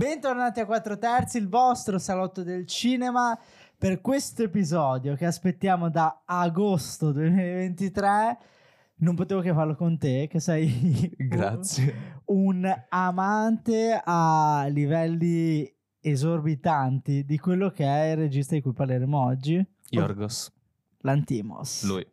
Bentornati a 4 terzi, il vostro salotto del cinema per questo episodio che aspettiamo da agosto 2023. Non potevo che farlo con te, che sei Grazie. un amante a livelli esorbitanti di quello che è il regista di cui parleremo oggi, Yorgos, Lantimos. lui.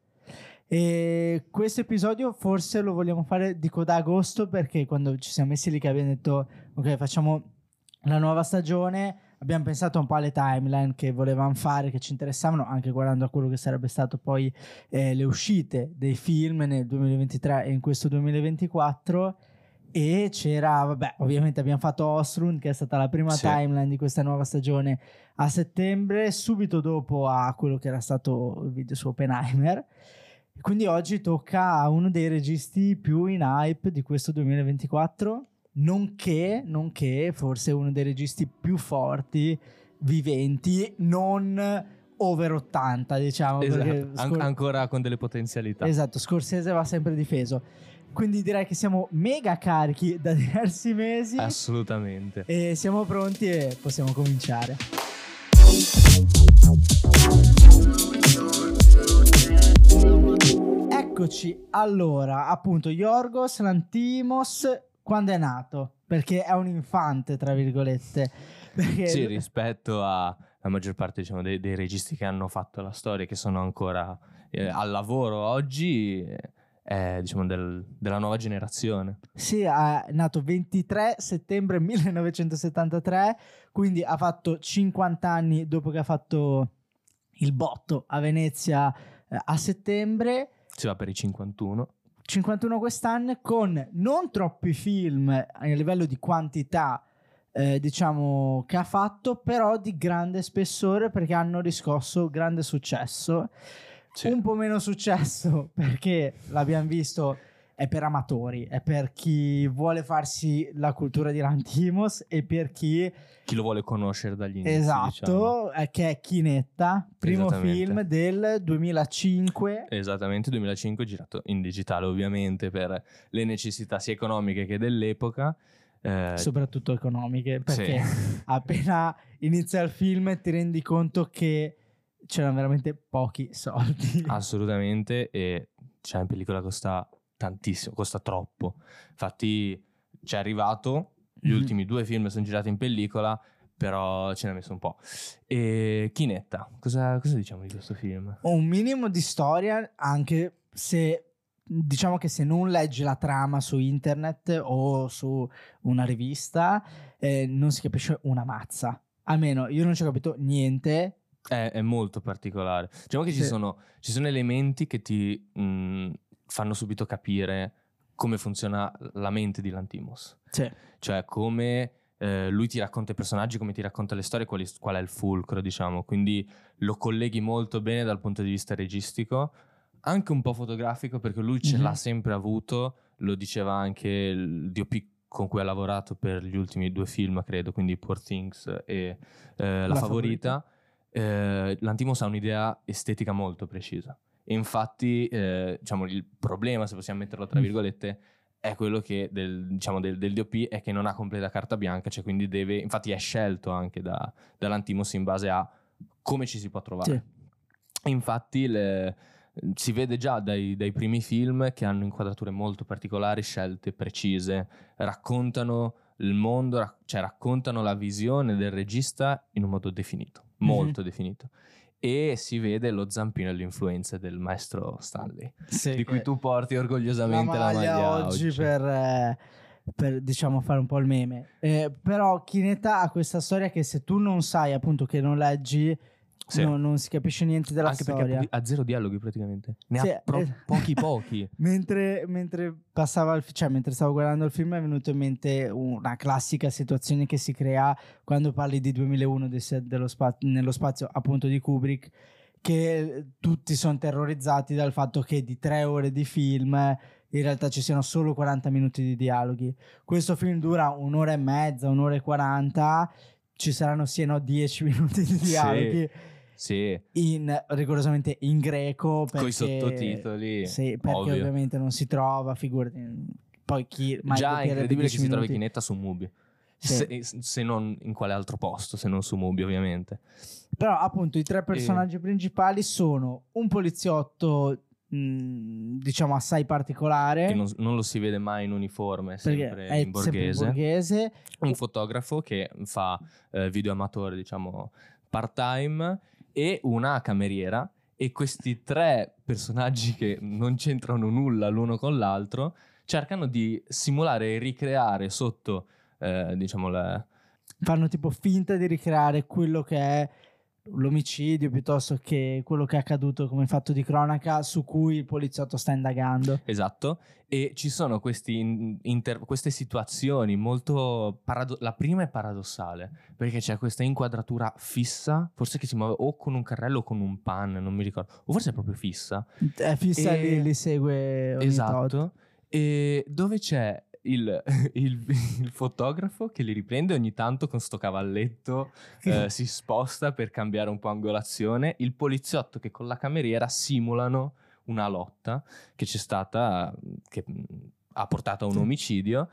E questo episodio forse lo vogliamo fare, dico da agosto, perché quando ci siamo messi lì che abbiamo detto, ok, facciamo la nuova stagione, abbiamo pensato un po' alle timeline che volevamo fare, che ci interessavano, anche guardando a quello che sarebbe stato poi eh, le uscite dei film nel 2023 e in questo 2024. E c'era, vabbè, ovviamente abbiamo fatto Ostrund, che è stata la prima Sì. timeline di questa nuova stagione a settembre, subito dopo a quello che era stato il video su Oppenheimer. Quindi oggi tocca a uno dei registi più in hype di questo 2024, nonché, nonché forse uno dei registi più forti, viventi, non over 80, diciamo. perché Esatto, an- scor- ancora con delle potenzialità. Esatto, Scorsese va sempre difeso. Quindi direi che siamo mega carichi da diversi mesi Assolutamente. e siamo pronti e possiamo cominciare. Eccoci, allora, appunto, Yorgos Lantimos quando è nato? Perché è un infante, tra virgolette. Perché Sì, rispetto alla maggior parte diciamo, dei, dei registi che hanno fatto la storia, che sono ancora eh, al lavoro oggi, eh, è diciamo, del- della nuova generazione. Sì, è nato 23 settembre 1973, quindi ha fatto 50 anni dopo che ha fatto il botto a Venezia eh, a settembre, Si va per i 51. 51 quest'anno con non troppi film a livello di quantità, eh, diciamo, che ha fatto, però di grande spessore perché hanno riscosso grande successo. Sì. Un po' meno successo perché l'abbiamo visto è per amatori, è per chi vuole farsi la cultura di Lantimos e per chi Chi lo vuole conoscere dagli inizi. esatto, diciamo. eh, che è Chinetta, primo film del 2005. Esattamente, 2005 girato in digitale ovviamente per le necessità sia economiche che dell'epoca. Eh, soprattutto economiche, perché sì. appena inizia il film ti rendi conto che c'erano veramente pochi soldi. Assolutamente, e cioè in pellicola costa tantissimo, costa troppo. Infatti ci è arrivato, gli Mhm. ultimi due film sono girati in pellicola, però ce ha messo un po'. E Chinetta, cosa, cosa diciamo di questo film? Un minimo di storia, anche se diciamo che se non leggi la trama su internet o su una rivista, eh, non si capisce una mazza. Almeno io non ci ho capito niente. È, è molto particolare. Diciamo che ci, Sì. sono, ci sono elementi che ti mh, fanno subito capire come funziona la mente di Lantimos. Cioè, cioè come eh, lui ti racconta i personaggi, come ti racconta le storie, quali- qual è il fulcro, diciamo. Quindi lo colleghi molto bene dal punto di vista registico, anche un po' fotografico, perché lui ce Mhm. l'ha sempre avuto, lo diceva anche il DOP con cui ha lavorato per gli ultimi due film, credo, quindi Poor Things e eh, La, La Favorita. Eh, Lantimos ha un'idea estetica molto precisa. E infatti, eh, diciamo, il problema, se possiamo metterlo tra Mm. virgolette, è quello che del, diciamo, del, del DOP è che non ha completa carta bianca, cioè quindi deve, infatti è scelto anche da, dall'Antimos in base a come ci si può trovare. Infatti le- si vede già dai, dai primi film che hanno inquadrature molto particolari, scelte precise, raccontano il mondo, rac- cioè raccontano la visione del regista in un modo definito, molto definito. E si vede lo zampino e l'influenza del maestro Stanley, sì, di cui tu porti orgogliosamente la maglia, oggi, Per, eh, per, diciamo fare un po' il meme. Eh, però Chineta ha questa storia che se tu non sai appunto che non leggi, Sì. no- non si capisce niente della Anche storia. perché ha zero dialoghi praticamente, ne Sì, ha pro- eh. pochi pochi. Mentre, mentre il cioè mentre stavo guardando il film è venuto in mente una classica situazione che si crea quando parli di 2001 de- dello spa- nello spazio appunto di Kubrick che tutti sono terrorizzati dal fatto che di tre ore di film in realtà ci siano solo 40 minuti di dialoghi questo film dura un'ora e mezza un'ora e 40 ci saranno sì e no 10 minuti di dialoghi Sì, in rigorosamente in greco perché, con i sottotitoli. sì, perché ovvio. ovviamente non si trova, figurati. Poi chi mai Già è incredibile che 10 si trovi minuti? Chinetta su Mubi. Se, se, non in quale altro posto, se non su Mubi ovviamente. Però appunto i tre personaggi e... principali sono un poliziotto diciamo assai particolare che non, non, lo si vede mai in uniforme sempre in borghese. sempre in borghese un fotografo che fa eh, video amatore diciamo part time e una cameriera e questi tre personaggi che non c'entrano nulla l'uno con l'altro cercano di simulare e ricreare sotto eh, diciamo le... fanno tipo finta di ricreare quello che è l'omicidio piuttosto che quello che è accaduto come fatto di cronaca su cui il poliziotto sta indagando. Esatto, e ci sono inter- queste situazioni molto... Parado- la prima è paradossale, perché c'è questa inquadratura fissa, forse che si muove o con un carrello o con un pan, non mi ricordo, o forse è proprio fissa. È fissa e li, li segue ogni Esatto, tot. e dove c'è il, il, il, fotografo che li riprende ogni tanto con sto cavalletto eh, si sposta per cambiare un po' angolazione, il poliziotto che con la cameriera simulano una lotta che c'è stata, che ha portato a un omicidio.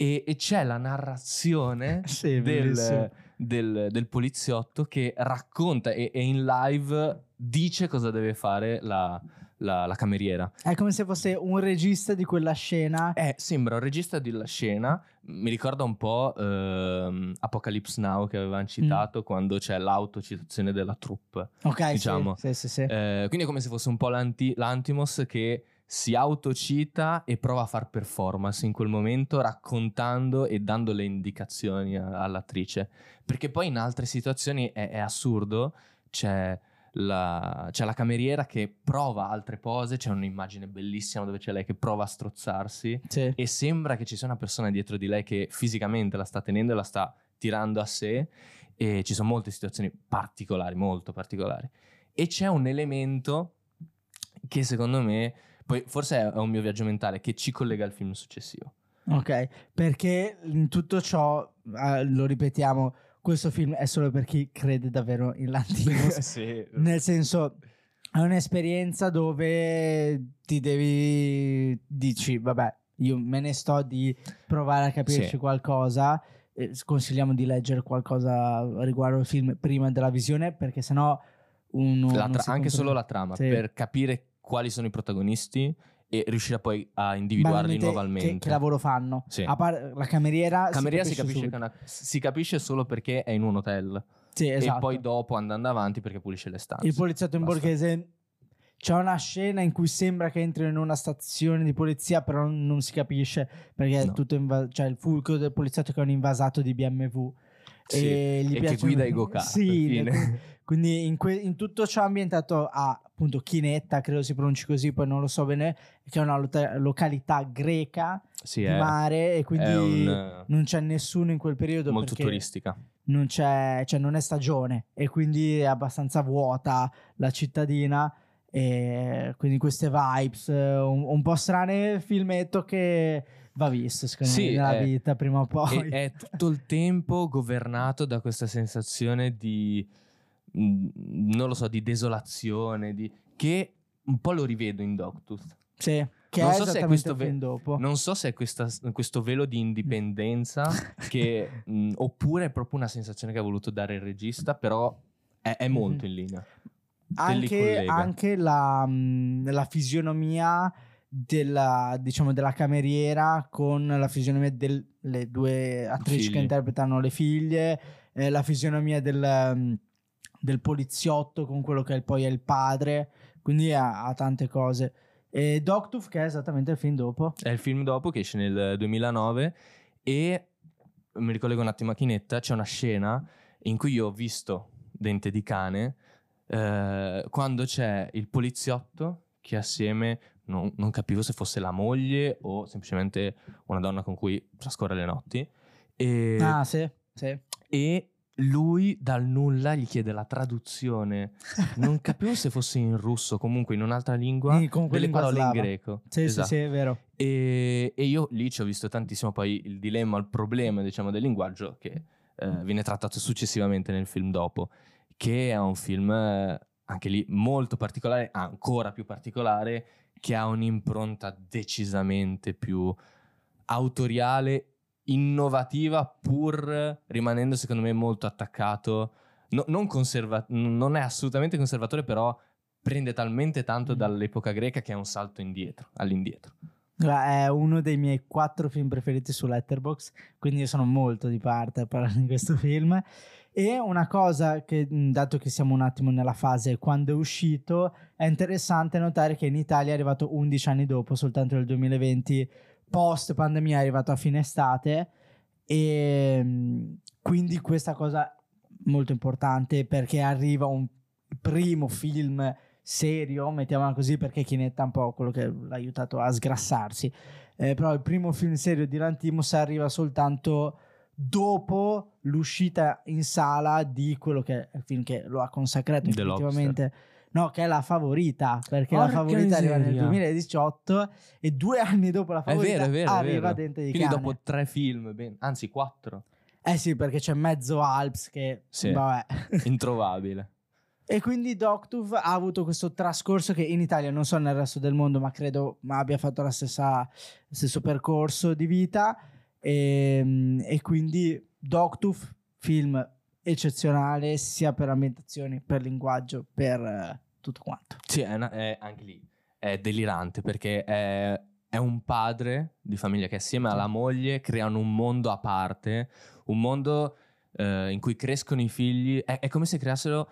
E, e c'è la narrazione sì, del, del, del, poliziotto che racconta e, e in live dice cosa deve fare la, la, la, cameriera. È come se fosse un regista di quella scena. Eh, sembra un regista della scena. Mi ricorda un po' ehm, Apocalypse Now che avevamo citato mm. quando c'è l'autocitazione della troupe. Ok, diciamo. sì, sì, sì. Eh, quindi è come se fosse un po' l'anti- l'Antimos che si autocita e prova a far performance in quel momento raccontando e dando le indicazioni all'attrice. Perché poi in altre situazioni è, è assurdo, c'è la, c'è la cameriera che prova altre pose, c'è un'immagine bellissima dove c'è lei che prova a strozzarsi sì. e sembra che ci sia una persona dietro di lei che fisicamente la sta tenendo e la sta tirando a sé e ci sono molte situazioni particolari, molto particolari. E c'è un elemento che secondo me, poi forse è un mio viaggio mentale, che ci collega al film successivo. Ok, perché in tutto ciò, eh, lo ripetiamo, questo film è solo per chi crede davvero in Lantimos. sì. Nel senso, è un'esperienza dove ti devi... dici, vabbè, io me ne sto di provare a capirci sì. qualcosa. Eh, sconsigliamo di leggere qualcosa riguardo il film prima della visione, perché sennò uno... Tra- anche solo la trama, sì. per capire quali sono i protagonisti e riuscire poi a individuarli nuovamente. Che, che, lavoro fanno? Sì. Par- la cameriera, cameriera si, capisce, si, capisce una, si capisce solo perché è in un hotel. Sì, esatto. E poi dopo andando avanti perché pulisce le stanze. Il poliziotto in Basta. borghese c'è una scena in cui sembra che entrino in una stazione di polizia, però non si capisce perché no. è tutto invaso. Cioè, il fulcro del poliziotto che è un invasato di BMW. Sì, e, gli e che guida i go-kart. Sì, quindi in, que- in, tutto ciò ambientato a appunto Chinetta, credo si pronunci così, poi non lo so bene, che è una lo- località greca sì, di è, mare e quindi un, non c'è nessuno in quel periodo. Molto turistica. Non, c'è, cioè non è stagione e quindi è abbastanza vuota la cittadina. E quindi queste vibes un, un po' strane, filmetto che va visto secondo sì, me nella è, vita prima o poi. È, è tutto il tempo governato da questa sensazione di non lo so, di desolazione, di... che un po' lo rivedo in Dogtooth. Sì, che non è so se è questo ve- dopo. Non so se è questa, questo velo di indipendenza che, mh, oppure è proprio una sensazione che ha voluto dare il regista, però è, è molto in linea. Anche, anche la, mh, la, fisionomia della, diciamo, della cameriera con la fisionomia delle due attrici Figli. che interpretano le figlie, eh, la fisionomia del del poliziotto con quello che poi è il padre, quindi ha, ha tante cose. E Dogtooth che è esattamente il film dopo. È il film dopo che esce nel 2009 e mi ricollego un attimo a Chinetta, c'è una scena in cui io ho visto Dente di cane eh, quando c'è il poliziotto che assieme, non, non, capivo se fosse la moglie o semplicemente una donna con cui trascorre le notti. E, ah sì, sì. E lui dal nulla gli chiede la traduzione. Non capivo se fosse in russo, comunque in un'altra lingua, sì, delle lingua parole slava. in greco. Sì, esatto. sì, sì, è vero. E, e, io lì ci ho visto tantissimo poi il dilemma, il problema, diciamo, del linguaggio che eh, viene trattato successivamente nel film dopo, che è un film eh, anche lì molto particolare, ancora più particolare, che ha un'impronta decisamente più autoriale innovativa pur rimanendo secondo me molto attaccato. No, non, conserva- non è assolutamente conservatore, però prende talmente tanto mm. dall'epoca greca che è un salto indietro, all'indietro. È uno dei miei quattro film preferiti su Letterboxd, quindi io sono molto di parte a parlare di questo film. E una cosa che, dato che siamo un attimo nella fase quando è uscito, è interessante notare che in Italia è arrivato 11 anni dopo, soltanto nel 2020, post pandemia è arrivato a fine estate. E quindi questa cosa molto importante perché arriva un primo film serio, mettiamola così, perché Kinetta è un po' quello che l'ha aiutato a sgrassarsi. Eh, però il primo film serio di Lantimos arriva soltanto dopo l'uscita in sala di quello che è il film che lo ha consacrato effettivamente. No, che è la favorita, perché Porca la favorita miseria. arriva nel 2018 e due anni dopo la favorita è vero, è vero, arriva Dente di Quindi cane. dopo tre film, ben, anzi quattro. Eh sì, perché c'è mezzo Alps che... Sì, vabbè. introvabile. E quindi Doctove ha avuto questo trascorso che in Italia, non so nel resto del mondo, ma credo ma abbia fatto lo stesso percorso di vita. E, ehm, e quindi Doctove, film eccezionale sia per ambientazioni, per linguaggio, per uh, tutto quanto. Sì, è, una, è anche lì è delirante perché è, è, un padre di famiglia che assieme alla moglie creano un mondo a parte, un mondo uh, in cui crescono i figli. È, è come se creassero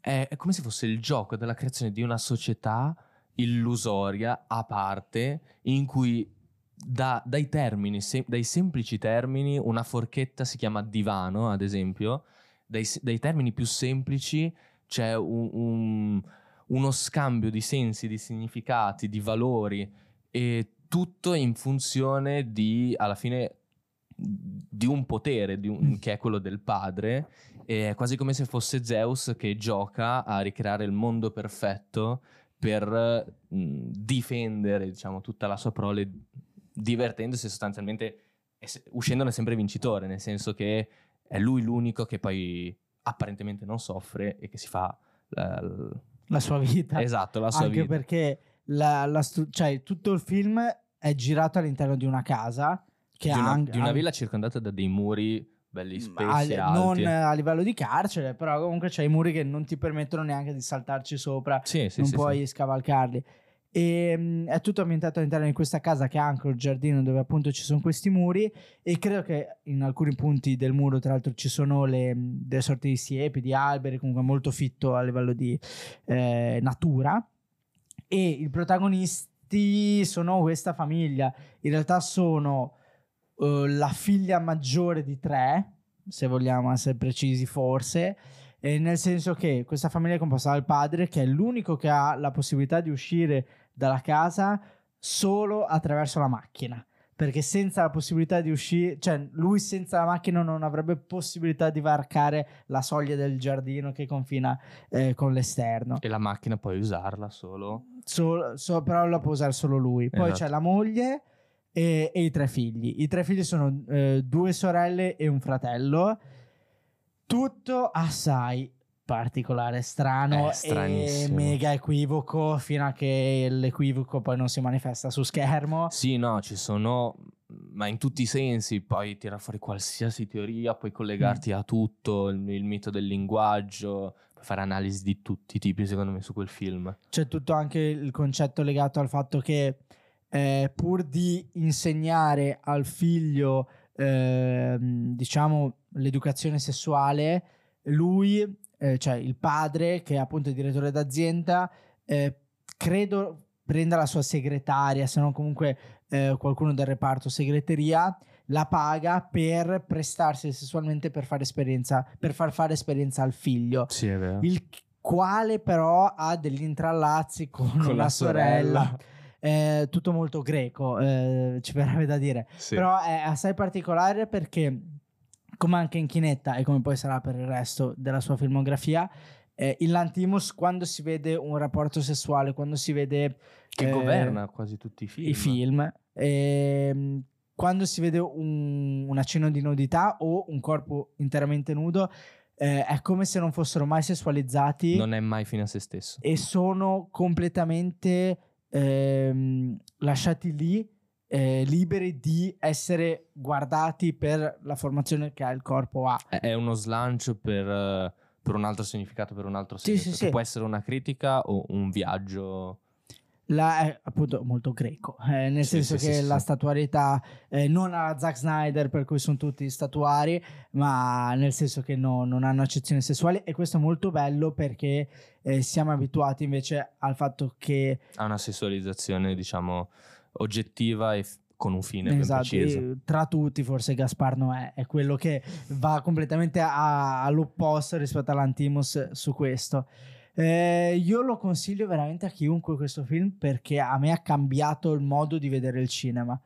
è come se fosse il gioco della creazione di una società illusoria a parte in cui da, dai termini, se, dai semplici termini, una forchetta si chiama divano, ad esempio, dai, dai termini più semplici c'è un, un, uno scambio di sensi, di significati, di valori e tutto in funzione di, alla fine, di un potere di un, che è quello del padre. È quasi come se fosse Zeus che gioca a ricreare il mondo perfetto per mh, difendere diciamo, tutta la sua prole, divertendosi sostanzialmente, uscendone sempre vincitore, nel senso che è lui l'unico che poi apparentemente non soffre e che si fa la, la sua vita. Esatto, la sua Anche vita. perché la, la stru- cioè, tutto il film è girato all'interno di una casa. Che di, una, anche, di una villa circondata da dei muri belli spessi, a, non a livello di carcere, però comunque c'è i muri che non ti permettono neanche di saltarci sopra, sì, sì, non sì, puoi scavalcarli. E um, è tutto ambientato all'interno di questa casa che ha anche il giardino dove appunto ci sono questi muri e credo che in alcuni punti del muro tra l'altro ci sono le, delle sorti di siepi, di alberi, comunque molto fitto a livello di eh, natura. E i protagonisti sono questa famiglia, in realtà sono uh, la figlia maggiore di tre, se vogliamo essere precisi forse, eh, nel senso che questa famiglia è composta dal padre che è l'unico che ha la possibilità di uscire dalla casa solo attraverso la macchina perché senza la possibilità di uscire, cioè lui senza la macchina non avrebbe possibilità di varcare la soglia del giardino che confina eh, con l'esterno. E la macchina puoi usarla solo? Solo, so, però la può usare solo lui. Poi esatto. c'è la moglie e, e, i tre figli. I tre figli sono eh, due sorelle e un fratello. Tutto assai particolare, strano e mega equivoco fino a che l'equivoco poi non si manifesta su schermo. Sì, no, ci sono, ma in tutti i sensi, poi tira fuori qualsiasi teoria, puoi collegarti mm. a tutto, il, il, mito del linguaggio, puoi fare analisi di tutti i tipi secondo me su quel film. C'è tutto anche il concetto legato al fatto che eh, pur di insegnare al figlio, eh, diciamo, l'educazione sessuale, lui eh, cioè il padre, che è appunto il direttore d'azienda, eh, credo prenda la sua segretaria, se non comunque eh, qualcuno del reparto segreteria, la paga per prestarsi sessualmente per fare esperienza, per far fare esperienza al figlio. Sì, è vero. Il quale però ha degli intrallazzi con, con la sorella. sorella. Eh, tutto molto greco, eh, ci verrebbe da dire. Sì. Però è assai particolare perché come anche in Chinetta e come poi sarà per il resto della sua filmografia, eh, in Lantimos quando si vede un rapporto sessuale, quando si vede... Che eh, governa quasi tutti i film. I film. Eh, quando si vede un, un accenno di nudità o un corpo interamente nudo, eh, è come se non fossero mai sessualizzati. Non è mai fine a se stesso. E sono completamente ehm, lasciati lì eh, liberi di essere guardati per la formazione che il corpo ha. È uno slancio per, eh, per un altro significato, per un altro senso. Sì, sì. Può essere una critica o un viaggio la, è appunto molto greco, eh, nel sì, senso sì, che sì, la statuarietà eh, non ha Zack Snyder per cui sono tutti statuari, ma nel senso che no, non hanno accezioni sessuali e questo è molto bello perché eh, siamo abituati invece al fatto che... Ha una sessualizzazione diciamo oggettiva e f- con un fine esatto, tra tutti forse Gaspar Noè è quello che va completamente a, all'opposto rispetto all'Antimos su questo. Eh, io lo consiglio veramente a chiunque questo film perché a me ha cambiato il modo di vedere il cinema.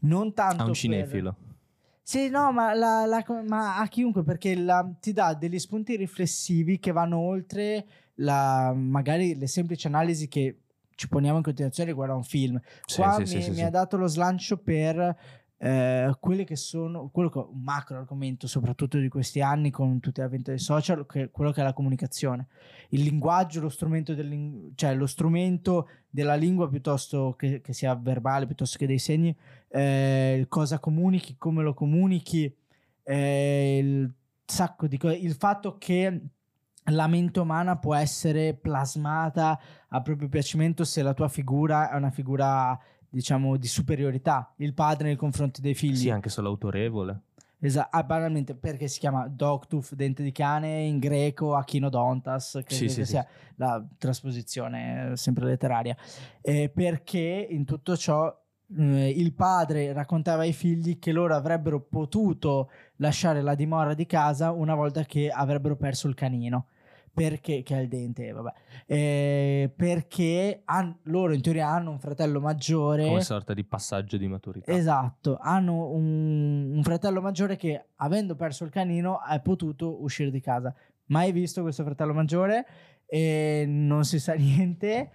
Non tanto a un cinefilo. Per... Sì, no, ma, la, la, ma a chiunque perché la, ti dà degli spunti riflessivi che vanno oltre la, magari le semplici analisi che ci poniamo in continuazione riguardo a un film. Qua sì, mi, sì, mi ha dato lo slancio per eh, quelli che sono quello che è un macro argomento soprattutto di questi anni con tutti gli avvento dei social che quello che è la comunicazione il linguaggio lo strumento, del, cioè lo strumento della lingua piuttosto che, che, sia verbale piuttosto che dei segni eh, cosa comunichi come lo comunichi eh, il sacco di cose il fatto che la mente umana può essere plasmata a proprio piacimento se la tua figura è una figura diciamo, di superiorità, il padre nei confronti dei figli. Sì, anche solo autorevole. Esatto, ah, banalmente perché si chiama Dogtooth, dente di cane, in greco Achinodontas, che sì, sì, sia sì. la trasposizione eh, sempre letteraria. Eh, perché in tutto ciò eh, il padre raccontava ai figli che loro avrebbero potuto lasciare la dimora di casa una volta che avrebbero perso il canino perché che è il dente, vabbè, eh, perché han, loro in teoria hanno un fratello maggiore. Come sorta di passaggio di maturità. Esatto, hanno un, un, fratello maggiore che avendo perso il canino è potuto uscire di casa. Mai visto questo fratello maggiore e non si sa niente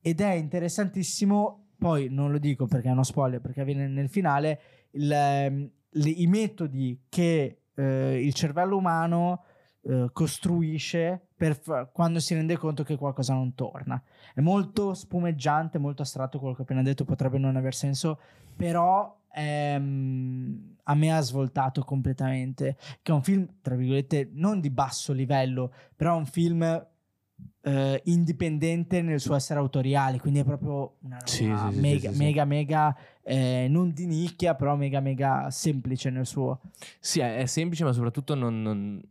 ed è interessantissimo, poi non lo dico perché è uno spoiler, perché avviene nel finale, il, ehm, le, i metodi che eh, il cervello umano eh, costruisce per quando si rende conto che qualcosa non torna. È molto spumeggiante, molto astratto quello che ho appena detto, potrebbe non aver senso, però ehm, a me ha svoltato completamente. Che è un film, tra virgolette, non di basso livello, però è un film eh, indipendente nel suo essere autoriale, quindi è proprio una roba sì, sì, mega, sì, mega, mega, eh, non di nicchia, però mega, mega semplice nel suo. Sì, è, è semplice, ma soprattutto non, non,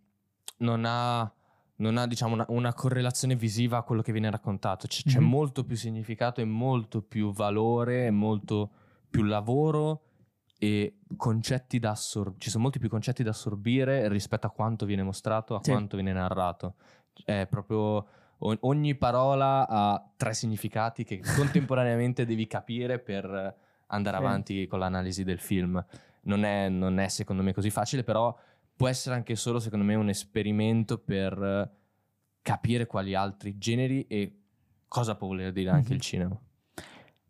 non ha non ha diciamo, una, una, correlazione visiva a quello che viene raccontato. C- mm-hmm. C'è mhm. molto più significato e molto più valore, molto più lavoro e concetti da assorbire. Ci sono molti più concetti da assorbire rispetto a quanto viene mostrato, a sì. quanto viene narrato. È proprio ogni parola ha tre significati che contemporaneamente devi capire per andare sì. avanti con l'analisi del film. Non è, non è secondo me così facile, però può essere anche solo, secondo me, un esperimento per capire quali altri generi e cosa può voler dire anche mm-hmm. il cinema.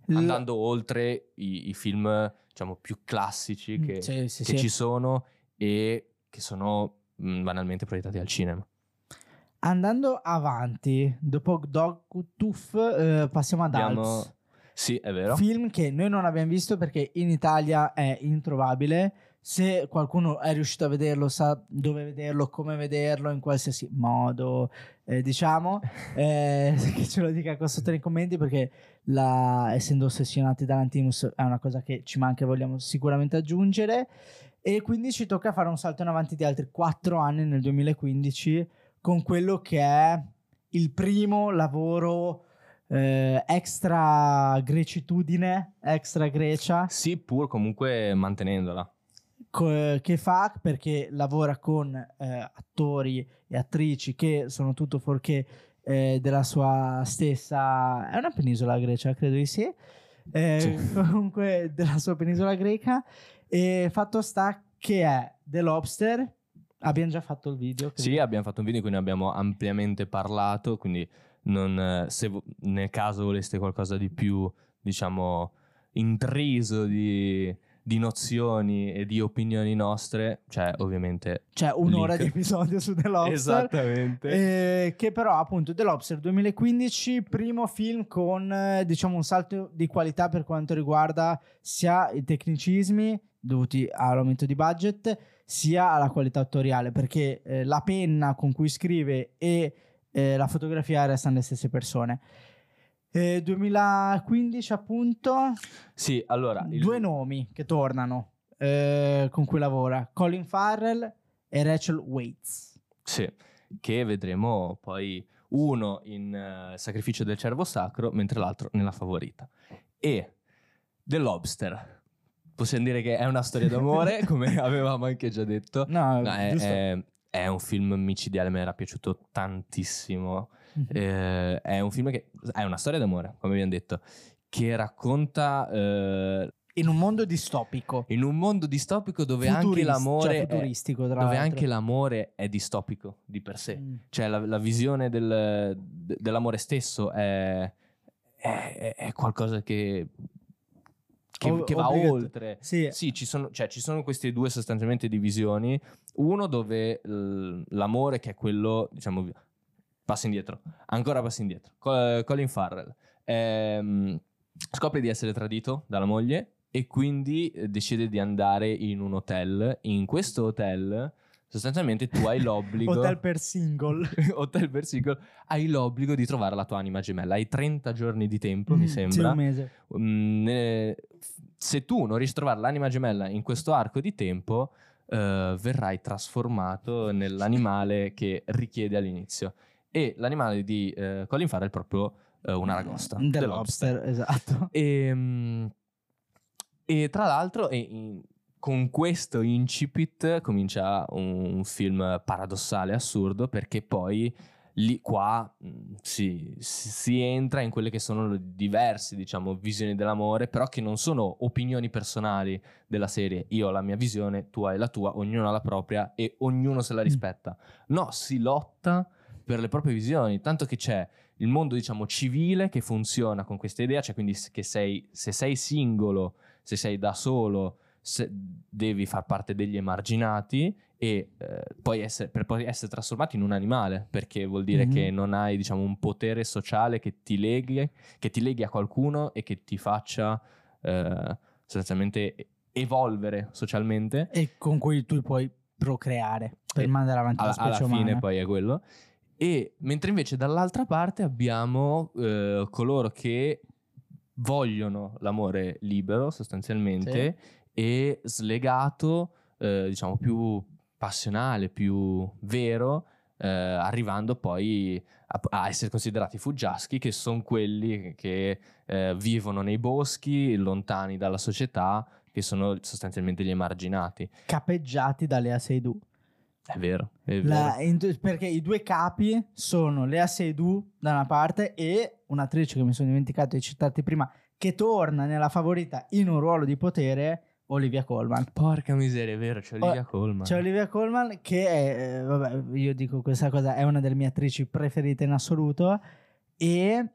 Andando L- oltre i, i, film, diciamo, più classici mm, che, sì, sì, che sì. ci sono e che sono mm, banalmente proiettati al cinema. Andando avanti, dopo Dog Tooth, eh, passiamo ad Abbiamo... Alps. Sì, è vero. Film che noi non abbiamo visto perché in Italia è introvabile se qualcuno è riuscito a vederlo, sa dove vederlo, come vederlo, in qualsiasi modo, eh, diciamo, eh, che ce lo dica qua sotto nei commenti perché la, essendo ossessionati dall'Antimus è una cosa che ci manca e vogliamo sicuramente aggiungere e quindi ci tocca fare un salto in avanti di altri 4 anni nel 2015 con quello che è il primo lavoro eh, extra grecitudine, extra Grecia. Sì, pur comunque mantenendola che fa perché lavora con eh, attori e attrici che sono tutto fuorché eh, della sua stessa è una penisola grecia credo di sì, eh, sì. comunque della sua penisola greca e fatto sta che è The Lobster abbiamo già fatto il video credo. sì abbiamo fatto un video in cui ne abbiamo ampiamente parlato quindi non, se nel caso voleste qualcosa di più diciamo intriso di di nozioni e di opinioni nostre, cioè ovviamente... C'è un'ora link. di episodio su The Lobster. Esattamente. eh, che però appunto The Lobster 2015, primo film con eh, diciamo un salto di qualità per quanto riguarda sia i tecnicismi dovuti all'aumento di budget, sia alla qualità attoriale, perché eh, la penna con cui scrive e eh, la fotografia restano le stesse persone. Eh, 2015 appunto, Sì, allora... il- due nomi che tornano eh, con cui lavora, Colin Farrell e Rachel Waits. Sì, che vedremo poi uno in eh, Sacrificio del Cervo Sacro, mentre l'altro nella Favorita. E The Lobster. Possiamo dire che è una storia d'amore, come avevamo anche già detto. No, No, è, è- è un film micidiale, mi era piaciuto tantissimo. Mhm. Eh, è un film che è una storia d'amore, come abbiamo detto, che racconta eh, in un mondo distopico. in un mondo distopico dove anche Futurist- l'amore cioè è- dove anche l'amore è distopico di per sé. Mm. Cioè la, la visione del- de- dell'amore stesso è, è- è qualcosa che, che, O- che va obbligato- oltre. Sì, Sì, ci sono, cioè, ci sono queste due sostanzialmente divisioni. Uno dove l'amore, che è quello, diciamo, passa indietro, ancora passa indietro. Co- Colin Farrell ehm, scopre di essere tradito dalla moglie e quindi eh, decide di andare in un hotel. In questo hotel, sostanzialmente, tu hai l'obbligo. hotel per single. hotel per single, hai l'obbligo di trovare la tua anima gemella. Hai 30 giorni di tempo, mi Mm, Sì, sembra. un mese. Mm, se tu non riesci a trovare l'anima gemella in questo arco di tempo, eh, verrai trasformato nell'animale che richiede all'inizio. E l'animale di eh, Colin Farrell è proprio eh, una ragosta. The The Lobster, esatto. E, mm, e tra l'altro, e con questo incipit comincia un film paradossale, assurdo, perché poi lì qua mm, si, si- entra in quelle che sono diverse, diciamo, visioni dell'amore, però che non sono opinioni personali della serie. Io ho la mia visione, tu hai la tua, ognuno ha la propria e ognuno se la rispetta. No, si lotta per le proprie visioni, tanto che c'è il mondo, diciamo, civile che funziona con questa idea, cioè quindi che sei, se sei singolo, se sei da solo, se- devi far parte degli emarginati e eh, poi essere, per poi essere trasformato in un animale, perché vuol dire Mhm. che non hai, diciamo, un potere sociale che ti leghi, che ti leghi a qualcuno e che ti faccia eh, sostanzialmente evolvere socialmente. E con cui tu puoi procreare per E mandare avanti alla, la specie alla umana. fine poi è quello. E mentre invece dall'altra parte abbiamo eh, coloro che vogliono l'amore libero sostanzialmente e slegato, eh, diciamo più passionale, più vero, eh, arrivando poi a, a essere considerati fuggiaschi, che sono quelli che eh, vivono nei boschi, lontani dalla società, che sono sostanzialmente gli emarginati. Capeggiati da Lea Seydoux. È vero, è vero. La- in- perché i due capi sono Lea Seydoux da una parte e un'attrice che mi sono dimenticato di citarti prima, che torna nella favorita in un ruolo di potere, Olivia Colman. Porca miseria, è vero, c'è Olivia Oh, Colman. C'è Olivia Colman che è, eh, vabbè, io dico questa cosa, è una delle mie attrici preferite in assoluto e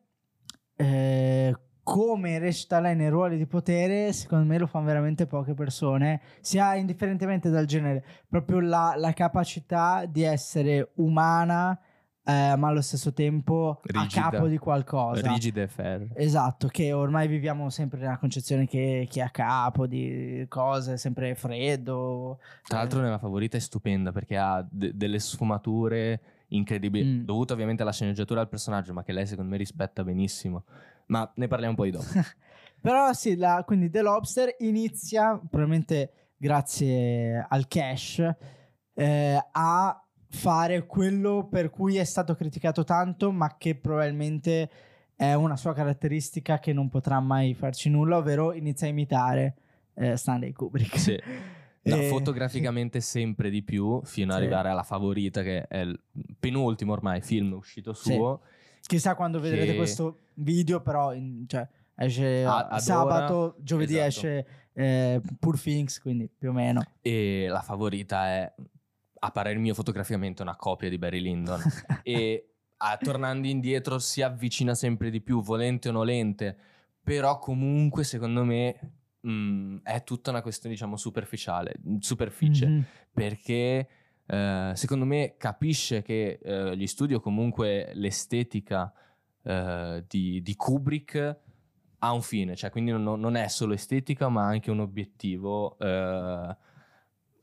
eh, come recita lei nei ruoli di potere, secondo me lo fanno veramente poche persone, sia indifferentemente dal genere, proprio la, la capacità di essere umana eh, ma allo stesso tempo Rigida. a capo di qualcosa. Rigida e ferrea. Esatto, che ormai viviamo sempre nella concezione che chi è a capo di cose è sempre freddo. Tra l'altro nella favorita è stupenda perché ha de- delle sfumature incredibili, Mm. dovute ovviamente alla sceneggiatura del personaggio, ma che lei secondo me rispetta benissimo. Ma ne parliamo poi dopo. Però sì, la- quindi The Lobster inizia, probabilmente grazie al cash, eh, a fare quello per cui è stato criticato tanto, ma che probabilmente è una sua caratteristica che non potrà mai farci nulla, ovvero inizia a imitare eh, Stanley Kubrick. Sì. No, fotograficamente sempre di più, fino ad Sì. arrivare alla favorita, che è il penultimo ormai film uscito Sì. Chissà quando vedrete Che- questo video, però in- cioè, esce A- sabato, ora, giovedì esatto. esce eh, Poor Things, quindi più o meno. E la favorita è, a parer mio, fotograficamente una copia di Barry Lyndon. e ah, tornando indietro si avvicina sempre di più, volente o nolente, però comunque secondo me mh, mm, è tutta una questione, diciamo, superficiale, superficie, Mhm. perché eh, secondo me capisce che eh, gli studi o comunque l'estetica eh, di, di Kubrick ha un fine, cioè quindi non, non è solo estetica ma anche un obiettivo eh,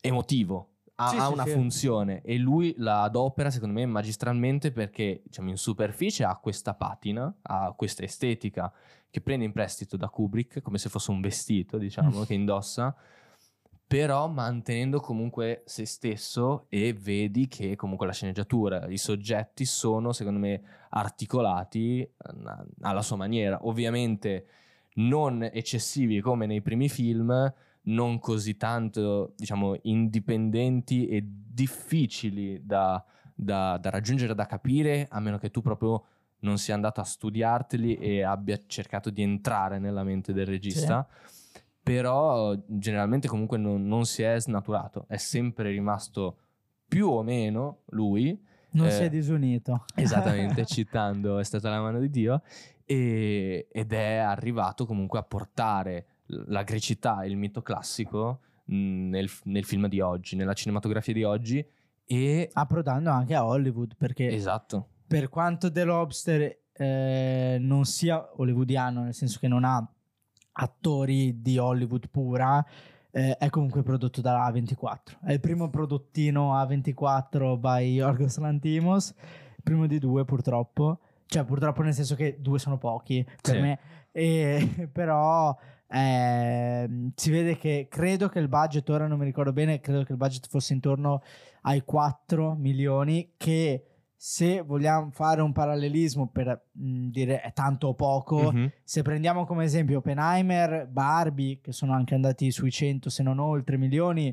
emotivo, ha, Sì, ha sì, una sì. funzione e lui la adopera secondo me magistralmente perché diciamo, in superficie ha questa patina, ha questa estetica che prende in prestito da Kubrick come se fosse un vestito diciamo che indossa però mantenendo comunque se stesso e vedi che comunque la sceneggiatura, i soggetti sono secondo me articolati eh, alla sua maniera, ovviamente non eccessivi come nei primi film, non così tanto diciamo indipendenti e difficili da, da, da raggiungere, da capire, a meno che tu proprio non sia andato a studiarteli e abbia cercato di entrare nella mente del regista però generalmente comunque non, non si è snaturato, è sempre rimasto più o meno lui, Non Eh, si è disunito. esattamente citando è stata la mano di Dio, e- ed è arrivato comunque a portare la grecità il mito classico mh, nel, nel film di oggi, nella cinematografia di oggi, e... Approdando anche a Hollywood perché Esatto, per quanto The Lobster eh, non sia hollywoodiano, nel senso che non ha attori di Hollywood pura, eh, è comunque prodotto da A24. È il primo prodottino A24 by Yorgos Lantimos, primo di due purtroppo. Cioè, purtroppo nel senso che due sono pochi per Sì. me. E, però ehm, si vede che credo che il budget, ora non mi ricordo bene, credo che il budget fosse intorno ai 4 milioni che se vogliamo fare un parallelismo per mh, dire è tanto o poco, Mhm. se prendiamo come esempio Oppenheimer, Barbie, che sono anche andati sui 100 se non oltre milioni,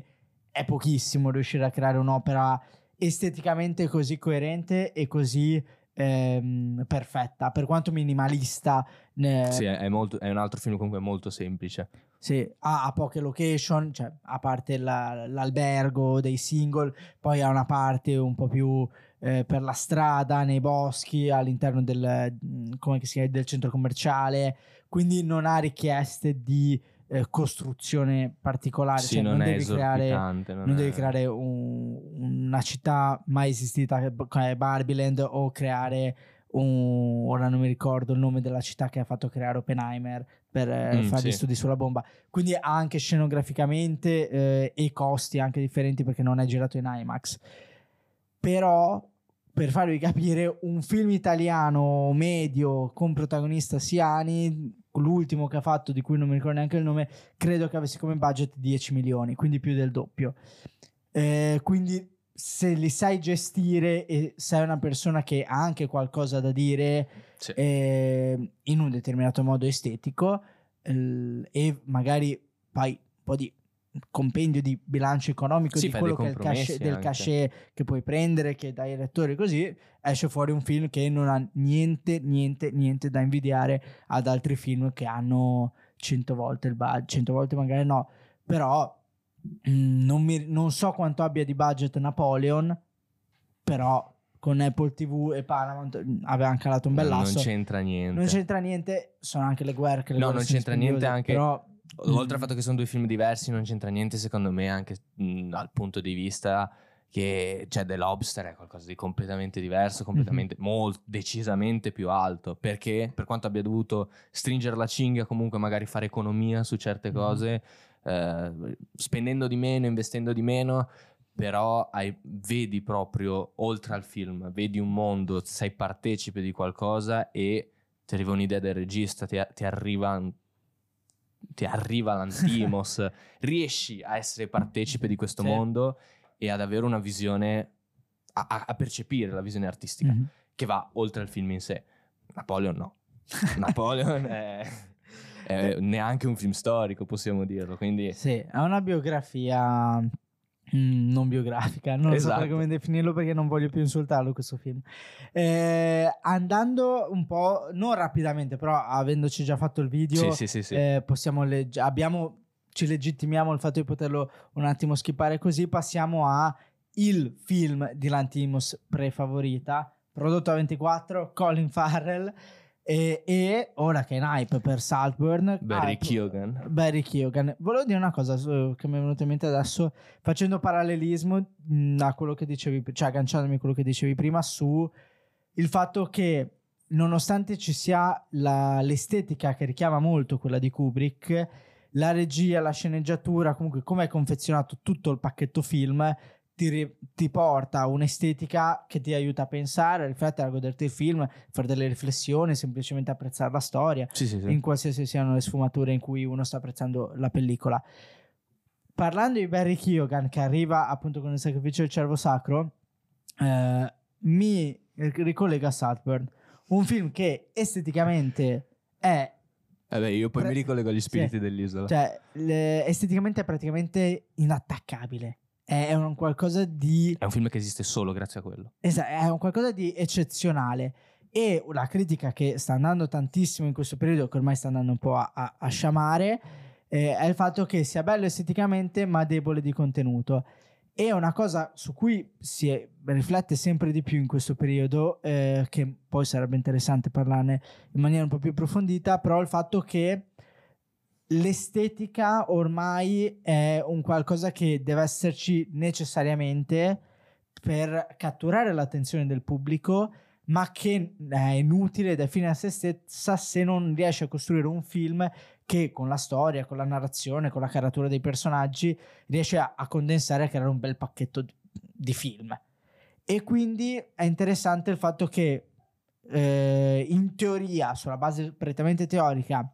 è pochissimo riuscire a creare un'opera esteticamente così coerente e così ehm, perfetta, per quanto minimalista. eh, Sì, è, è molto- è un altro film comunque molto semplice. sì, ha, ha poche location, cioè a parte la- l'albergo dei single, poi ha una parte un po' più eh, per la strada, nei boschi, all'interno del, mm, come che si chiama, del centro commerciale, quindi non ha richieste di eh, costruzione particolare, Sì, cioè non, non, devi creare, esorbitante. non devi creare un- una città mai esistita come Barbieland o creare un, ora non mi ricordo il nome della città che ha fatto creare Oppenheimer per eh, Mm, fare gli sì. studi sulla bomba. Quindi anche scenograficamente eh, e costi anche differenti perché non è girato in IMAX. Però per farvi capire, un film italiano medio con protagonista Siani, l'ultimo che ha fatto, di cui non mi ricordo neanche il nome, credo che avesse come budget 10 milioni, quindi più del doppio. Eh, quindi se li sai gestire e sei una persona che ha anche qualcosa da dire Sì. eh, in un determinato modo estetico eh, e magari fai un po' di compendio di bilancio economico Sì, di quello che è il cachet, del cachet che puoi prendere che dai ai lettori così esce fuori un film che non ha niente niente niente da invidiare ad altri film che hanno 100 volte il budget 100 volte magari no però mm, non, mi- non so quanto abbia di budget Napoleon però con Apple TV e Paramount mm, aveva anche calato un Non- bellasso Non c'entra niente. non c'entra niente, sono anche le guerre. che le No, non c'entra niente anche- Però, Oltre al Mm. fatto che sono due film diversi, non c'entra niente, secondo me, anche mh, dal punto di vista che cioè, The Lobster è qualcosa di completamente diverso, completamente, Mhm. molto, decisamente più alto. Perché, per quanto abbia dovuto stringere la cinghia, comunque magari fare economia su certe Mhm. cose, eh, spendendo di meno, investendo di meno, però hai- vedi proprio oltre al film, vedi un mondo, sei partecipe di qualcosa e ti arriva un'idea del regista, ti, ti arriva ti arriva l'antimos, riesci a essere partecipe di questo Sì. mondo e ad avere una visione, a, a- percepire la visione artistica Mhm. che va oltre al film in sé. Napoleon no. Napoleon è, è neanche un film storico, possiamo dirlo, quindi Sì, è una biografia non biografica, non Esatto. saprei come definirlo perché non voglio più insultarlo questo film. Eh, andando un po', non rapidamente, però avendoci già fatto il video, sì, sì, sì, eh, possiamo legge- abbiamo, ci legittimiamo il fatto di poterlo un attimo skippare così, passiamo a il film di Lantimos prefavorita, prodotto a 24, Colin Farrell. E, e ora che è in hype per Saltburn, Barry hype- Keoghan. Barry Keoghan. Volevo dire una cosa che mi è venuta in mente adesso, facendo parallelismo mh, a quello che dicevi, cioè agganciandomi a quello che dicevi prima su il fatto che nonostante ci sia la- l'estetica che richiama molto quella di Kubrick, la regia, la sceneggiatura, comunque come è confezionato tutto il pacchetto film, ti, ti porta un'estetica che ti aiuta a pensare, a riflettere, a goderti il film, fare delle riflessioni, semplicemente apprezzare la storia Sì, sì, sì. in qualsiasi siano le sfumature in cui uno sta apprezzando la pellicola. Parlando di Barry Keoghan che arriva appunto con il sacrificio del cervo sacro, eh, mi ricollega a Saltburn, un film che esteticamente è, Vabbè, io poi Pre- mi ricollego agli spiriti sì. dell'isola. cioè, le- esteticamente è praticamente inattaccabile. È, un qualcosa di È un film che esiste solo grazie a quello. Esa- è un qualcosa di eccezionale. E la critica che sta andando tantissimo in questo periodo, che ormai sta andando un po' a, a- a sciamare, eh, è il fatto che sia bello esteticamente ma debole di contenuto. E una cosa su cui si è- riflette sempre di più in questo periodo, eh, che poi sarebbe interessante parlarne in maniera un po' più approfondita, però il fatto che l'estetica ormai è un qualcosa che deve esserci necessariamente per catturare l'attenzione del pubblico, ma che è inutile ed è fine a se stessa se non riesce a costruire un film che con la storia, con la narrazione, con la caratura dei personaggi riesce a, a condensare e a creare un bel pacchetto di, di film. E quindi è interessante il fatto che eh, in teoria, sulla base prettamente teorica,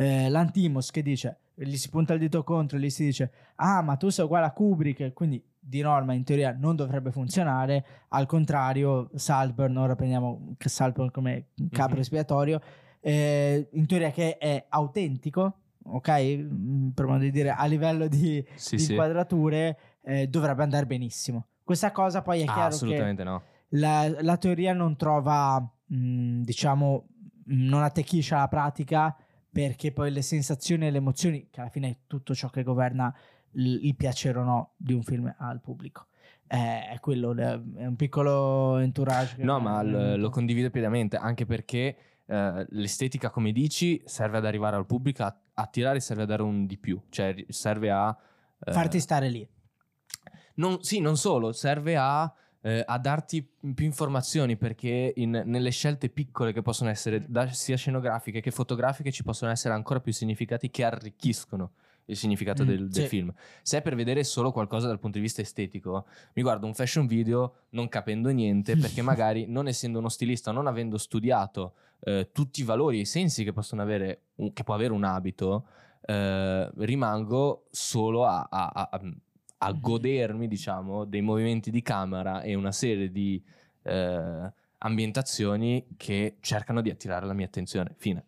eh, l'Antimos che dice, gli si punta il dito contro e gli si dice, ah ma tu sei uguale a Kubrick, quindi di norma in teoria non dovrebbe funzionare, al contrario Saltburn, ora prendiamo Saltburn come capro Mhm. espiatorio, eh, in teoria che è autentico, ok? Mm, Per modo di dire, a livello di, Sì, di sì. inquadrature eh, dovrebbe andare benissimo. Questa cosa poi è Ah, chiaro che assolutamente no. la, la teoria non trova, mh, diciamo, mh, non attecchisce la pratica perché poi le sensazioni e le emozioni, che alla fine è tutto ciò che governa il, piacere o no di un film al pubblico. È quello, è un piccolo entourage. No, è ma l- venuto. lo condivido pienamente, anche perché eh, l'estetica, come dici, serve ad arrivare al pubblico, a attirare serve a dare un di più, cioè serve a... eh, Farti stare lì. non, sì, non solo, serve a, eh, a darti più informazioni perché in- nelle scelte piccole che possono essere da- sia scenografiche che fotografiche ci possono essere ancora più significati che arricchiscono il significato Mm, del, del sì. film. Se è per vedere solo qualcosa dal punto di vista estetico, mi guardo un fashion video non capendo niente perché magari non essendo uno stilista, non avendo studiato eh, tutti i valori e i sensi che possono avere, che può avere un abito, eh, rimango solo a, a- a- a- Mhm. godermi, diciamo, dei movimenti di camera e una serie di eh, ambientazioni che cercano di attirare la mia attenzione. Fine.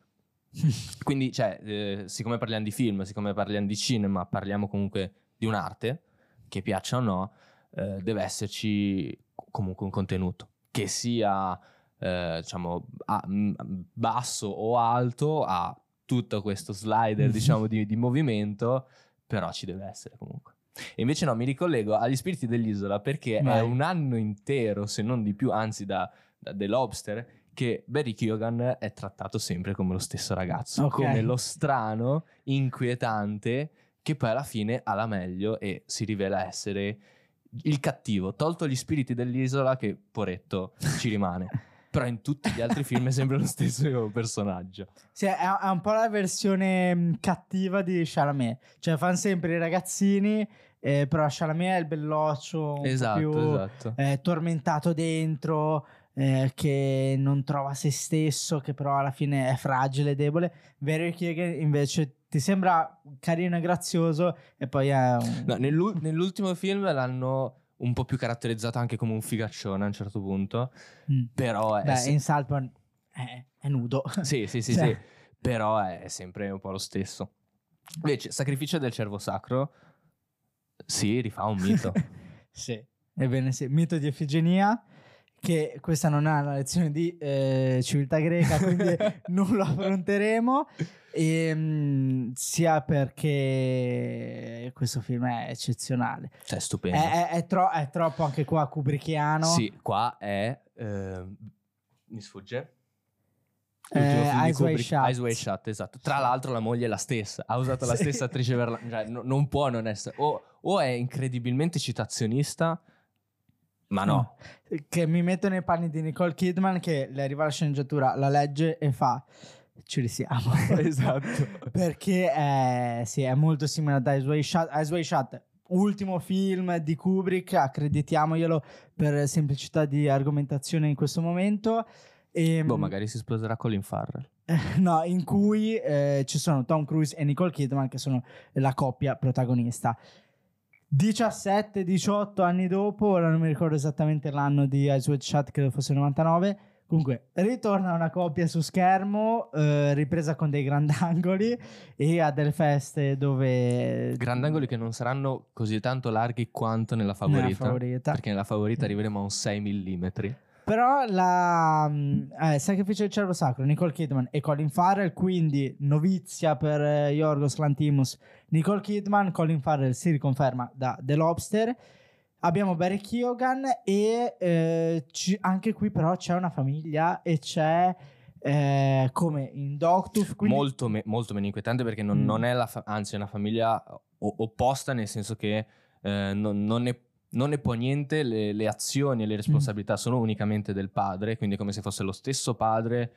Quindi, cioè, eh, siccome parliamo di film, siccome parliamo di cinema, parliamo comunque di un'arte, che piaccia o no, eh, deve esserci comunque un contenuto che sia, eh, diciamo, a- m- basso o alto, ha tutto questo slider, diciamo, di, di movimento, però ci deve essere comunque. E invece no, mi ricollego agli spiriti dell'isola perché è Vai. un anno intero, se non di più, anzi da, da The Lobster, che Barry Keoghan è trattato sempre come lo stesso ragazzo, Ok. come lo strano, inquietante, che poi alla fine ha la meglio e si rivela essere il cattivo, tolto gli spiriti dell'isola che poretto ci rimane. Però in tutti gli altri film è sempre lo stesso personaggio. Sì, è, è un po' la versione mh, cattiva di Chalamet. Cioè, fanno sempre i ragazzini, eh, però Chalamet è il belloccio Esatto, più esatto. eh, tormentato dentro, eh, che non trova se stesso, che però alla fine è fragile, debole. Barry Keoghan invece ti sembra carino e grazioso e poi è un... No, nell'u- nell'ultimo film l'hanno un po' più caratterizzato anche come un figaccione a un certo punto, Mm. però è... Beh, se- in Saltburn è, è nudo. Sì, sì, sì, Cioè. sì, però è sempre un po' lo stesso. Invece, Sacrificio del cervo sacro, sì, rifà un mito. sì, ebbene sì, mito di Efigenia, che questa non è una lezione di eh, civiltà greca, quindi non lo affronteremo, ehm, sia perché questo film è eccezionale. cioè, È, stupendo. è- è tro- è troppo anche qua kubrickiano. Sì, qua è... eh, mi sfugge? Eh, Eyes Wide Shut. Shut, esatto. Tra l'altro la moglie è la stessa, ha usato la Sì. stessa attrice per la... cioè, no- non può non essere... O, o è incredibilmente citazionista, ma no. Che mi metto nei panni di Nicole Kidman che le arriva la sceneggiatura, la legge e fa ci risiamo. esatto. Perché è, sì, è molto simile ad Eyes Wide Shut. Eyes Wide Shut, ultimo film di Kubrick, accreditiamoglielo per semplicità di argomentazione in questo momento. E, Boh, magari si sposerà Colin Farrell. no, in cui eh, ci sono Tom Cruise e Nicole Kidman che sono la coppia protagonista. 17-18 anni dopo, ora non mi ricordo esattamente l'anno di Eyes Wide Shut, credo fosse il 99. Comunque, ritorna una coppia su schermo, eh, ripresa con dei grandangoli e a delle feste dove... Grandangoli che non saranno così tanto larghi quanto nella favorita. Nella favorita. Perché nella favorita arriveremo a un 6 mm. Però la mm, eh, Sacrificio del cervo sacro, Nicole Kidman e Colin Farrell, quindi novizia per eh, Yorgos Lantimos, Nicole Kidman, Colin Farrell si riconferma da The Lobster. Abbiamo Barry Keoghan e eh, ci- anche qui però c'è una famiglia e c'è eh, come in Doctooth, quindi Molto, me- molto meno inquietante perché non, Mm. non è la fa- anzi è una famiglia o- opposta nel senso che eh, non, non ne, non ne può niente, le, le azioni e Mm. le responsabilità sono unicamente del padre, quindi è come se fosse lo stesso padre,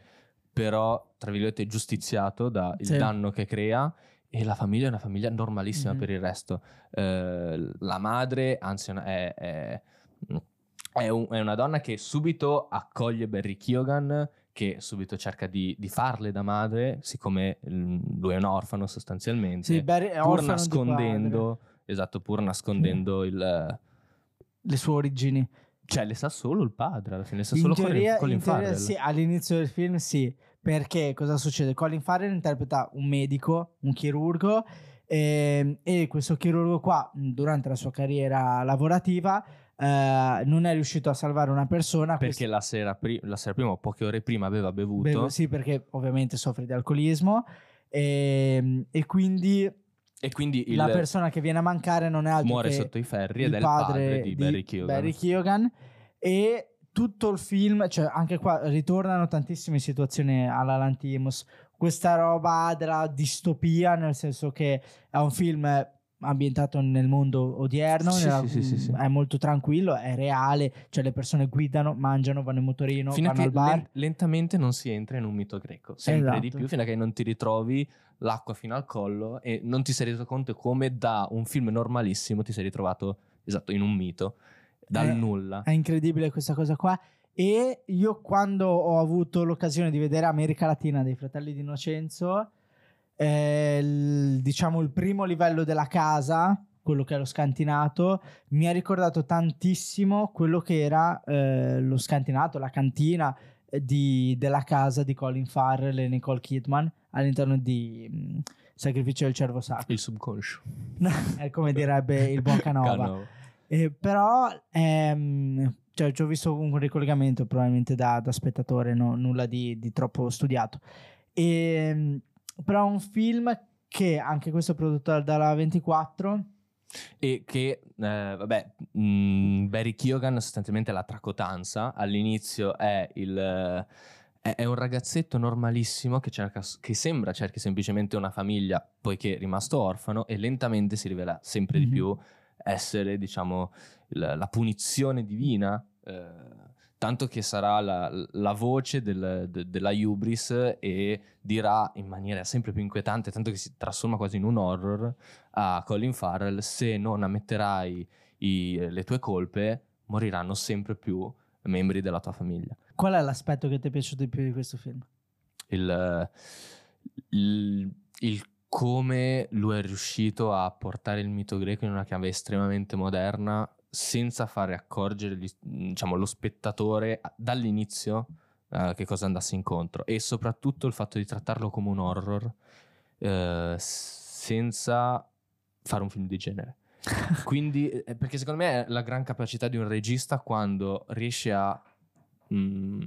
però tra virgolette giustiziato dal Sì. danno che crea. E la famiglia è una famiglia normalissima Mhm. per il resto. Eh, la madre, anzi, è una- è, è- è un- è una donna che subito accoglie Barry Keoghan, che subito cerca di, di farle da madre, siccome mm, lui è un orfano sostanzialmente, sì, Barry è pur nascondendo, esatto, pur nascondendo il... padre, le sue origini. Cioè, le sa solo il padre, alla fine, le sa In solo teoria, Colin, Colin in teoria Farrell. sì, all'inizio del film sì, perché cosa succede? Colin Farrell interpreta un medico, un chirurgo, ehm, e questo chirurgo qua, durante la sua carriera lavorativa, eh, non è riuscito a salvare una persona. Perché la sera, pri- la sera prima o poche ore prima aveva bevuto. Beh, sì, perché ovviamente soffre di alcolismo, ehm, e quindi E quindi il, la persona che viene a mancare non è altro muore che sotto i ferri il ed è il padre di, Barry Keoghan. Barry Keoghan. e tutto il film, cioè anche qua ritornano tantissime situazioni alla Lantimos, questa roba della distopia, nel senso che è un film ambientato nel mondo odierno, Sì, nella- sì, sì, è molto tranquillo, è reale, cioè le persone guidano, mangiano, vanno in motorino, Fino a vanno che al bar. len- lentamente non si entra in un mito greco, sempre di Esatto. più, fino a che non ti ritrovi l'acqua fino al collo e non ti sei reso conto come da un film normalissimo ti sei ritrovato esatto in un mito dal Eh, nulla. È incredibile questa cosa qua. E io quando ho avuto l'occasione di vedere America Latina dei Fratelli di Innocenzo, eh, il- diciamo il primo livello della casa, quello che è lo scantinato, mi ha ricordato tantissimo quello che era eh, lo scantinato, la cantina eh, di- della casa di Colin Farrell e Nicole Kidman all'interno di mh, Sacrificio del Cervo Sacro. Il subconscio. è come direbbe il buon Canova. Canova. Eh, però ehm, cioè, ci ho visto un ricollegamento probabilmente da, da spettatore, no- nulla di, di troppo studiato. Ehm, però è un film che anche questo è prodotto dalla 24. E che, eh, vabbè, mh, Barry Keoghan sostanzialmente è la tracotanza. All'inizio è il... è- un ragazzetto normalissimo che, cerca, che sembra cerchi semplicemente una famiglia poiché è rimasto orfano e lentamente si rivela sempre di Mhm. più essere, diciamo, il- la punizione divina. eh, tanto che sarà la, la voce del- de- della Hubris e dirà in maniera sempre più inquietante, tanto che si trasforma quasi in un horror, a Colin Farrell, se non ammetterai i- le tue colpe, moriranno sempre più membri della tua famiglia. Qual è l'aspetto che ti è piaciuto di più di questo film? Il, il- il come lui è riuscito a portare il mito greco in una chiave estremamente moderna senza fare accorgere gli- diciamo, lo spettatore dall'inizio eh, che cosa andasse incontro e soprattutto il fatto di trattarlo come un horror eh, senza fare un film di genere. Quindi, eh, perché secondo me è la gran capacità di un regista quando riesce a mm,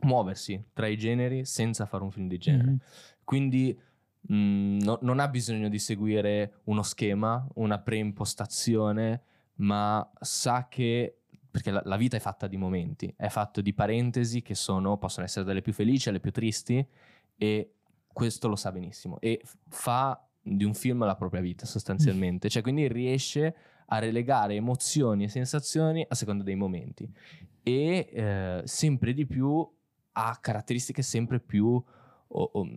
muoversi tra i generi senza fare un film di genere. Mhm. Quindi mm, no- non ha bisogno di seguire uno schema, una preimpostazione, ma sa che perché la, la, vita è fatta di momenti, è fatto di parentesi che sono, possono essere delle più felici alle più tristi e questo lo sa benissimo e fa di un film la propria vita sostanzialmente, cioè quindi riesce a relegare emozioni e sensazioni a seconda dei momenti. E eh, sempre di più ha caratteristiche sempre più o, o,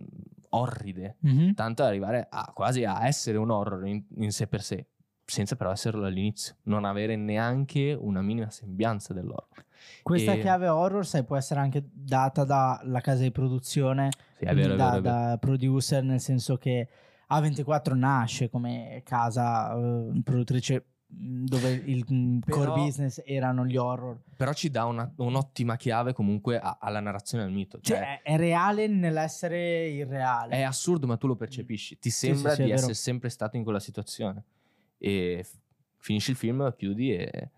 orride, mm-hmm. tanto da arrivare a, quasi a essere un horror in, in sé per sé senza però esserlo all'inizio, non avere neanche una minima sembianza dell'horror. Questa e... chiave horror, sai, può essere anche data dalla casa di produzione, sì, è vero, da, vero, da producer, nel senso che A24 nasce come casa uh, produttrice dove il però, core business erano gli horror. Però ci dà una, un'ottima chiave comunque a, alla narrazione del mito. Cioè, cioè è, è, reale nell'essere irreale. È assurdo, ma tu lo percepisci. Ti sembra sì, sì, di essere sempre stato in quella situazione e finisci il film, chiudi e,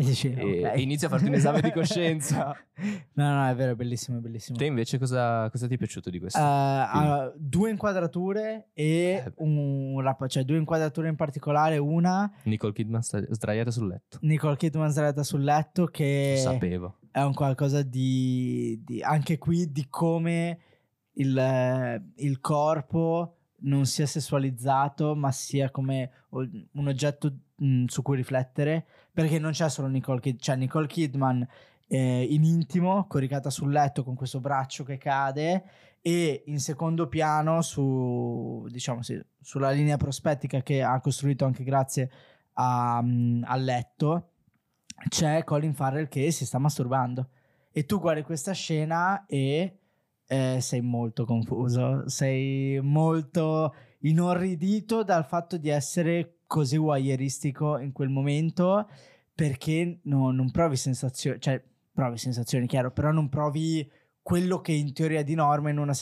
e, dici, e, okay. e inizi a farti un esame di coscienza. no, no, è vero, è bellissimo, è bellissimo. Te invece cosa, cosa ti è piaciuto di questo? Uh, uh, due inquadrature e eh. un rap, cioè due inquadrature in particolare, una... Nicole Kidman sdraiata sul letto. Nicole Kidman sdraiata sul letto che... Lo sapevo. È un qualcosa di, di anche qui di come il, il corpo non sia sessualizzato, ma sia come un oggetto mh, su cui riflettere, perché non c'è solo Nicole Kidman, c'è Nicole Kidman eh, in intimo, coricata sul letto con questo braccio che cade e in secondo piano su, diciamo sì, sulla linea prospettica che ha costruito anche grazie al letto c'è Colin Farrell che si sta masturbando. E tu guardi questa scena e eh, sei molto confuso, sei molto inorridito dal fatto di essere così voyeuristico in quel momento perché no, non provi sensazioni, cioè provi sensazioni, chiaro, però non provi quello che in teoria di norma in una,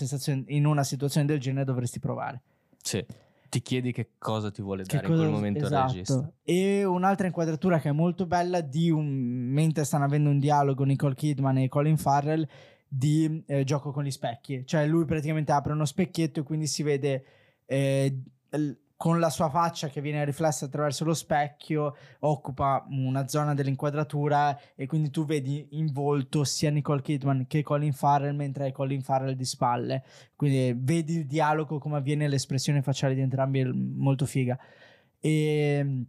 in una situazione del genere dovresti provare. Sì. Ti chiedi che cosa ti vuole che dare cosa, in quel momento esatto. il regista. E un'altra inquadratura che è molto bella di un mentre stanno avendo un dialogo Nicole Kidman e Colin Farrell di eh, gioco con gli specchi. Cioè lui praticamente apre uno specchietto e quindi si vede eh, con la sua faccia che viene riflessa attraverso lo specchio, occupa una zona dell'inquadratura e quindi tu vedi in volto sia Nicole Kidman che Colin Farrell mentre hai Colin Farrell di spalle. Quindi vedi il dialogo, come avviene, l'espressione facciale di entrambi, molto figa. E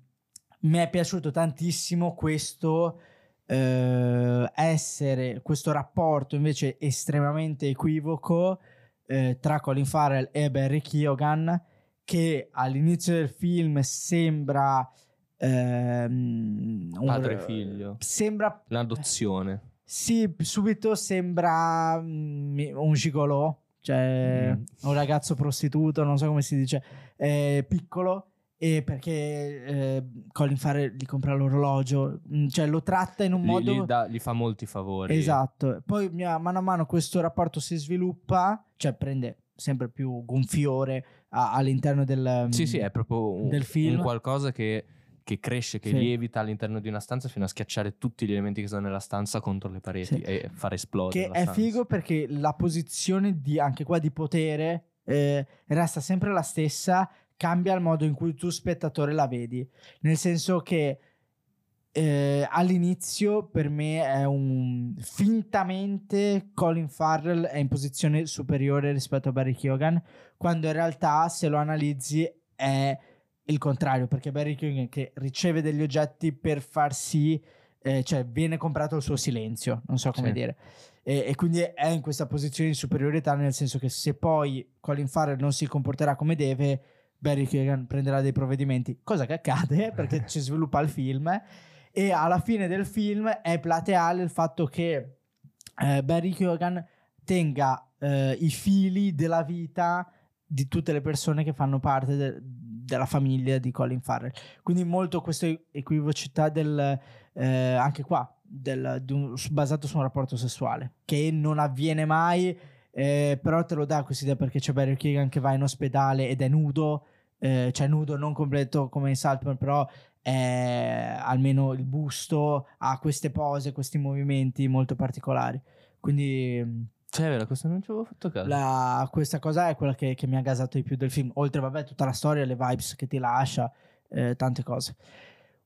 mi è piaciuto tantissimo questo eh, essere questo rapporto invece estremamente equivoco eh, tra Colin Farrell e Barry Keoghan che all'inizio del film sembra ehm, padre e figlio sembra l'adozione sì subito sembra mm, un gigolò cioè mm. un ragazzo prostituto non so come si dice eh, piccolo e perché eh, Colin Farrell gli compra l'orologio, mm, cioè lo tratta in un gli, modo... Gli, da, gli, fa molti favori. Esatto, poi mano a mano questo rapporto si sviluppa, cioè prende sempre più gonfiore a, all'interno del, sì, sì, è proprio un, del film. Un qualcosa che, che cresce, che sì. lievita all'interno di una stanza fino a schiacciare tutti gli elementi che sono nella stanza contro le pareti sì. e far esplodere. Che è stanza. figo perché la posizione di, anche qua di potere eh, resta sempre la stessa cambia il modo in cui tu spettatore la vedi. Nel senso che eh, all'inizio per me è un fintamente Colin Farrell è in posizione superiore rispetto a Barry Keoghan quando in realtà se lo analizzi è il contrario perché Barry Keoghan che riceve degli oggetti per far sì eh, cioè viene comprato il suo silenzio non so come sì. dire e, e, quindi è in questa posizione di superiorità nel senso che se poi Colin Farrell non si comporterà come deve Barry Keoghan prenderà dei provvedimenti, cosa che accade perché ci sviluppa il film e alla fine del film è plateale il fatto che eh, Barry Keoghan tenga eh, i fili della vita di tutte le persone che fanno parte de- della famiglia di Colin Farrell. Quindi molto questa equivocità del, eh, anche qua, del, un, basato su un rapporto sessuale, che non avviene mai eh, però te lo dà questa idea perché c'è Barry Keegan che va in ospedale ed è nudo, eh, cioè nudo non completo come in Saltman, però è, almeno il busto ha queste pose, questi movimenti molto particolari. Quindi... Cioè, è vero, questo non ci avevo fatto caso. La, questa cosa è quella che, che, mi ha gasato di più del film. Oltre, vabbè, tutta la storia, le vibes che ti lascia, eh, tante cose.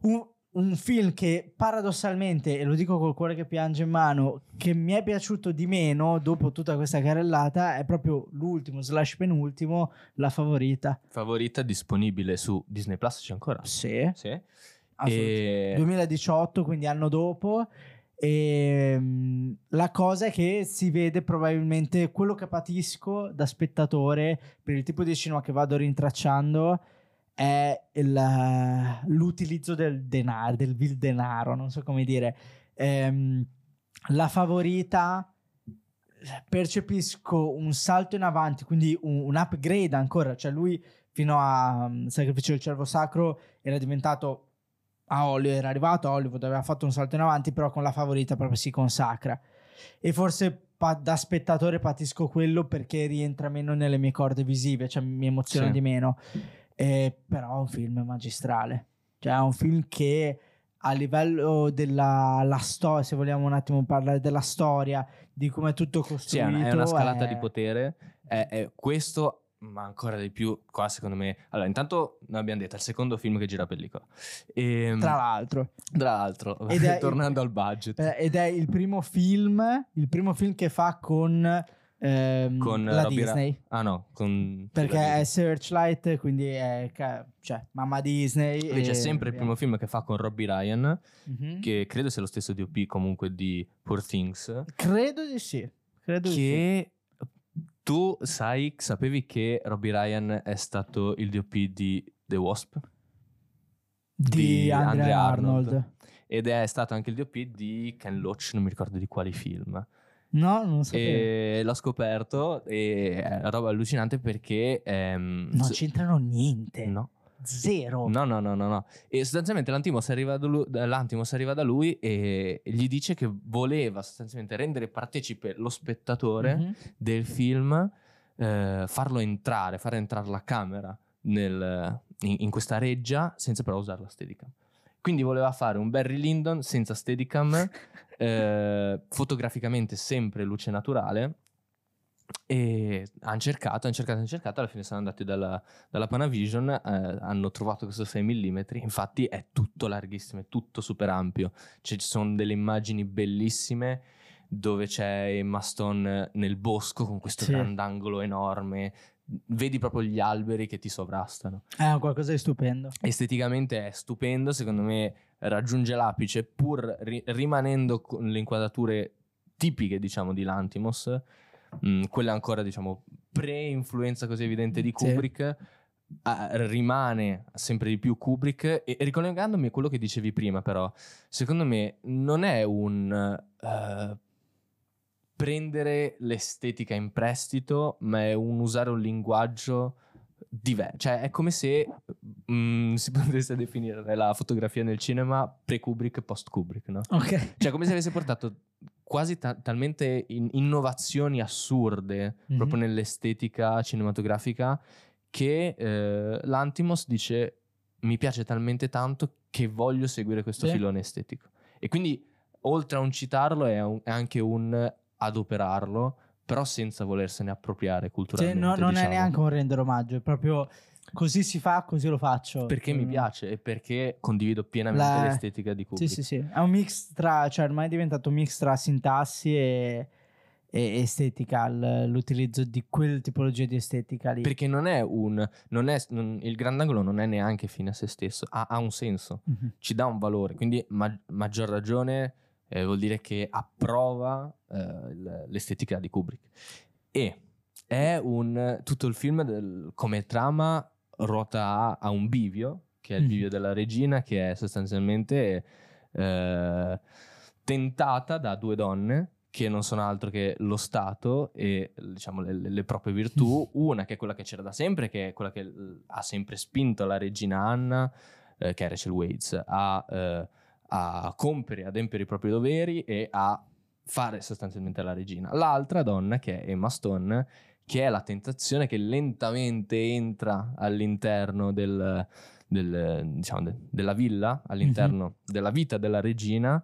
Un, un film che paradossalmente, e lo dico col cuore che piange in mano, che mi è piaciuto di meno dopo tutta questa carrellata è proprio l'ultimo slash penultimo, La Favorita. Favorita disponibile su Disney Plus c'è ancora? Sì. Sì. E... 2018, quindi anno dopo. E um, la cosa è che si vede probabilmente quello che patisco da spettatore per il tipo di cinema che vado rintracciando è il, l'utilizzo del denaro, del vil denaro, non so come dire. Ehm, la favorita percepisco un salto in avanti, quindi un, un upgrade ancora, cioè lui fino a um, Sacrificio del Cervo Sacro era diventato a Hollywood, era arrivato a Hollywood, aveva fatto un salto in avanti, però con la favorita proprio si consacra. E forse pa- da spettatore patisco quello perché rientra meno nelle mie corde visive, cioè mi emoziona sì. di meno. Eh, però è un film magistrale. Cioè, è un film che a livello della storia, se vogliamo un attimo parlare della storia, di come è tutto costruito. Sì, è una scalata è... di potere. È, è questo ma ancora di più qua secondo me allora intanto noi abbiamo detto è il secondo film che gira pellicola e, ehm, tra l'altro tra l'altro tornando il, al budget eh, ed è il primo film il primo film che fa con ehm, con la Robbie Disney. Ra- ah no, con perché è Searchlight, quindi è cioè, mamma Disney. Invece è sempre il primo film che fa con Robbie Ryan, mm-hmm. che credo sia lo stesso DOP comunque di Poor Things. Credo di sì. Credo che di sì. tu sai, sapevi che Robbie Ryan è stato il DOP di The Wasp? Di, di Andrea Arnold. Arnold. Ed è stato anche il DOP di Ken Loach, non mi ricordo di quali film. No, non sapevo. E l'ho scoperto e è una roba allucinante perché... Ehm, non c'entrano niente. No. Zero. No, no, no, no, no. E sostanzialmente l'Antimos arriva, da lui, l'Antimos arriva da lui e gli dice che voleva sostanzialmente rendere partecipe lo spettatore mm-hmm. del film, eh, farlo entrare, far entrare la camera nel, in, in, questa reggia senza però usare la Steadicam. Quindi voleva fare un Barry Lyndon senza Steadicam, eh, fotograficamente sempre luce naturale. E hanno cercato, hanno cercato, hanno cercato. Alla fine sono andati dalla, dalla Panavision, eh, hanno trovato questo 6 mm. Infatti, è tutto larghissimo, è tutto super ampio. Cioè, ci sono delle immagini bellissime dove c'è Emma Stone nel bosco con questo sì. grandangolo enorme vedi proprio gli alberi che ti sovrastano. È qualcosa di stupendo. Esteticamente è stupendo, secondo me raggiunge l'apice pur ri- rimanendo con le inquadrature tipiche, diciamo, di Lantimos, mh, mm, quella ancora, diciamo, pre-influenza così evidente di Kubrick. Sì. Uh, rimane sempre di più Kubrick e, e, ricollegandomi a quello che dicevi prima però secondo me non è un uh, prendere l'estetica in prestito, ma è un usare un linguaggio diverso. Cioè, è come se mm, si potesse definire la fotografia nel cinema pre-Kubrick e post-Kubrick, no? Ok. Cioè, come se avesse portato quasi ta- talmente in- innovazioni assurde mm-hmm. proprio nell'estetica cinematografica che eh, l'Antimos dice mi piace talmente tanto che voglio seguire questo sì. filone estetico. E quindi, oltre a un citarlo, è, un, è anche un adoperarlo, però senza volersene appropriare culturalmente. Cioè, no, non diciamo. è neanche un rendere omaggio, è proprio così si fa, così lo faccio. Perché mm. mi piace e perché condivido pienamente La... l'estetica di Kubrick. Sì, sì, sì. È un mix tra, cioè ormai è diventato un mix tra sintassi e, e estetica, l'utilizzo di quel tipologia di estetica lì. Perché non è un, non è, non, il grandangolo non è neanche fine a se stesso, ha, ha un senso, mm-hmm. ci dà un valore, quindi ma, maggior ragione eh, vuol dire che approva eh, l'estetica di Kubrick. E è un, tutto il film del, come trama ruota a, a, un bivio, che è il mm. bivio della regina, che è sostanzialmente eh, tentata da due donne che non sono altro che lo Stato e diciamo, le, le, proprie virtù. Una che è quella che c'era da sempre, che è quella che ha sempre spinto la regina Anna, eh, che è Rachel Waits, a eh, a compiere, adempiere i propri doveri e a fare sostanzialmente la regina. L'altra donna, che è Emma Stone, che è la tentazione che lentamente entra all'interno del, del, diciamo, de, della villa, all'interno mm-hmm. della vita della regina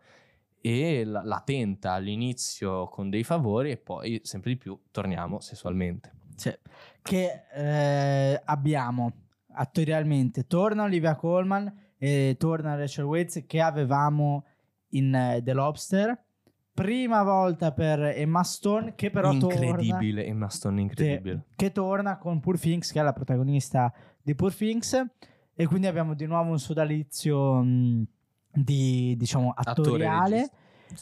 e la, la, tenta all'inizio con dei favori e poi sempre di più torniamo sessualmente. Sì. Che eh, abbiamo attorialmente, torna Olivia Colman e torna Rachel Waits che avevamo in uh, The Lobster. Prima volta per Emma Stone che però incredibile, torna, Emma Stone incredibile. Che, che torna con Poor Things che è la protagonista di Poor Things e quindi abbiamo di nuovo un sodalizio mh, di diciamo attoriale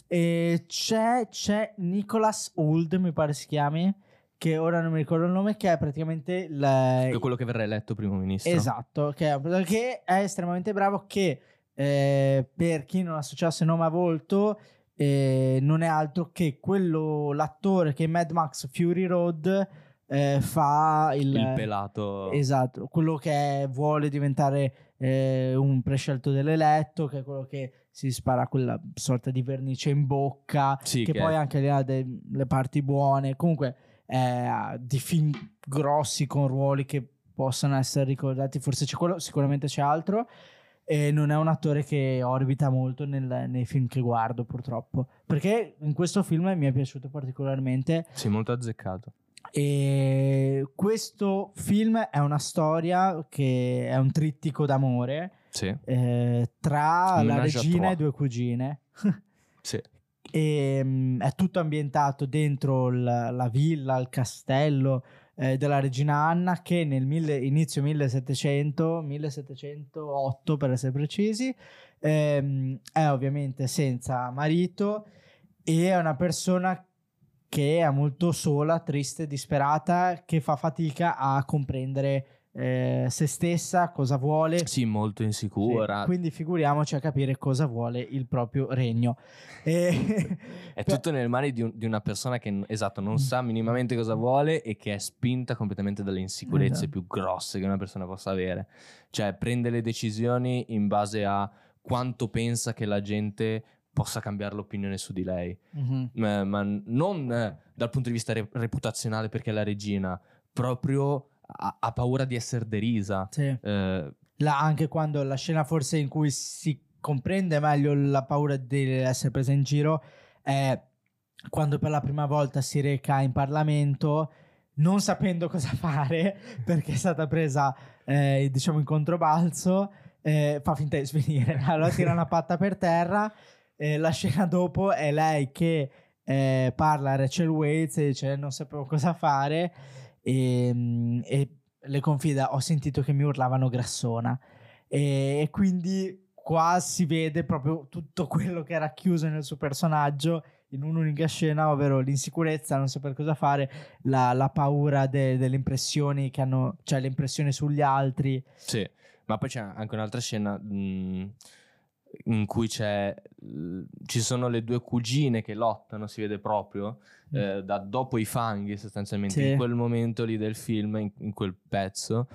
e c'è, c'è Nicholas Old mi pare si chiami che ora non mi ricordo il nome, che è praticamente. Che quello che verrà eletto primo ministro. Esatto, che è, che è estremamente bravo, che eh, per chi non associasse nome a volto, eh, non è altro che quello, l'attore che in Mad Max Fury Road eh, fa il... Il pelato. Esatto, quello che è, vuole diventare eh, un prescelto dell'eletto, che è quello che si spara quella sorta di vernice in bocca, sì, che, che, poi anche lì ha delle parti buone. Comunque eh, di film grossi con ruoli che possano essere ricordati, forse c'è quello, sicuramente c'è altro. E non è un attore che orbita molto nel, nei film che guardo, purtroppo. Perché in questo film mi è piaciuto particolarmente. Sì, molto azzeccato. E questo film è una storia che è un trittico d'amore sì. eh, tra la regina e due cugine. sì. E, um, è tutto ambientato dentro la, la villa, il castello eh, della regina Anna che nel mille, inizio 1700, 1708 per essere precisi, ehm, è ovviamente senza marito e è una persona che è molto sola, triste, disperata, che fa fatica a comprendere eh, se stessa, cosa vuole. Sì, molto insicura. Sì, quindi figuriamoci a capire cosa vuole il proprio regno. E... è tutto nelle mani di, un, di, una persona che esatto, non sa minimamente cosa vuole e che è spinta completamente dalle insicurezze esatto. più grosse che una persona possa avere. Cioè prende le decisioni in base a quanto pensa che la gente possa cambiare l'opinione su di lei, mm-hmm. ma, ma, non eh, dal punto di vista re- reputazionale perché è la regina, proprio ha, ha paura di essere derisa. Sì. Eh, la, anche quando la scena forse in cui si comprende meglio la paura di essere presa in giro è quando per la prima volta si reca in Parlamento non sapendo cosa fare perché è stata presa eh, diciamo in controbalzo eh, fa finta di svenire allora tira una patta per terra eh, la scena dopo è lei che eh, parla a Rachel Waits e dice non sapevo cosa fare e, ehm, e le confida ho sentito che mi urlavano grassona e, e quindi qua si vede proprio tutto quello che era chiuso nel suo personaggio in un'unica scena, ovvero l'insicurezza, non saper cosa fare, la, la paura de, delle impressioni che hanno, cioè le impressioni sugli altri. Sì, ma poi c'è anche un'altra scena mh, in cui c'è, ci sono le due cugine che lottano, si vede proprio, mm. eh, da dopo i fanghi sostanzialmente, sì. in quel momento lì del film, in, in quel pezzo,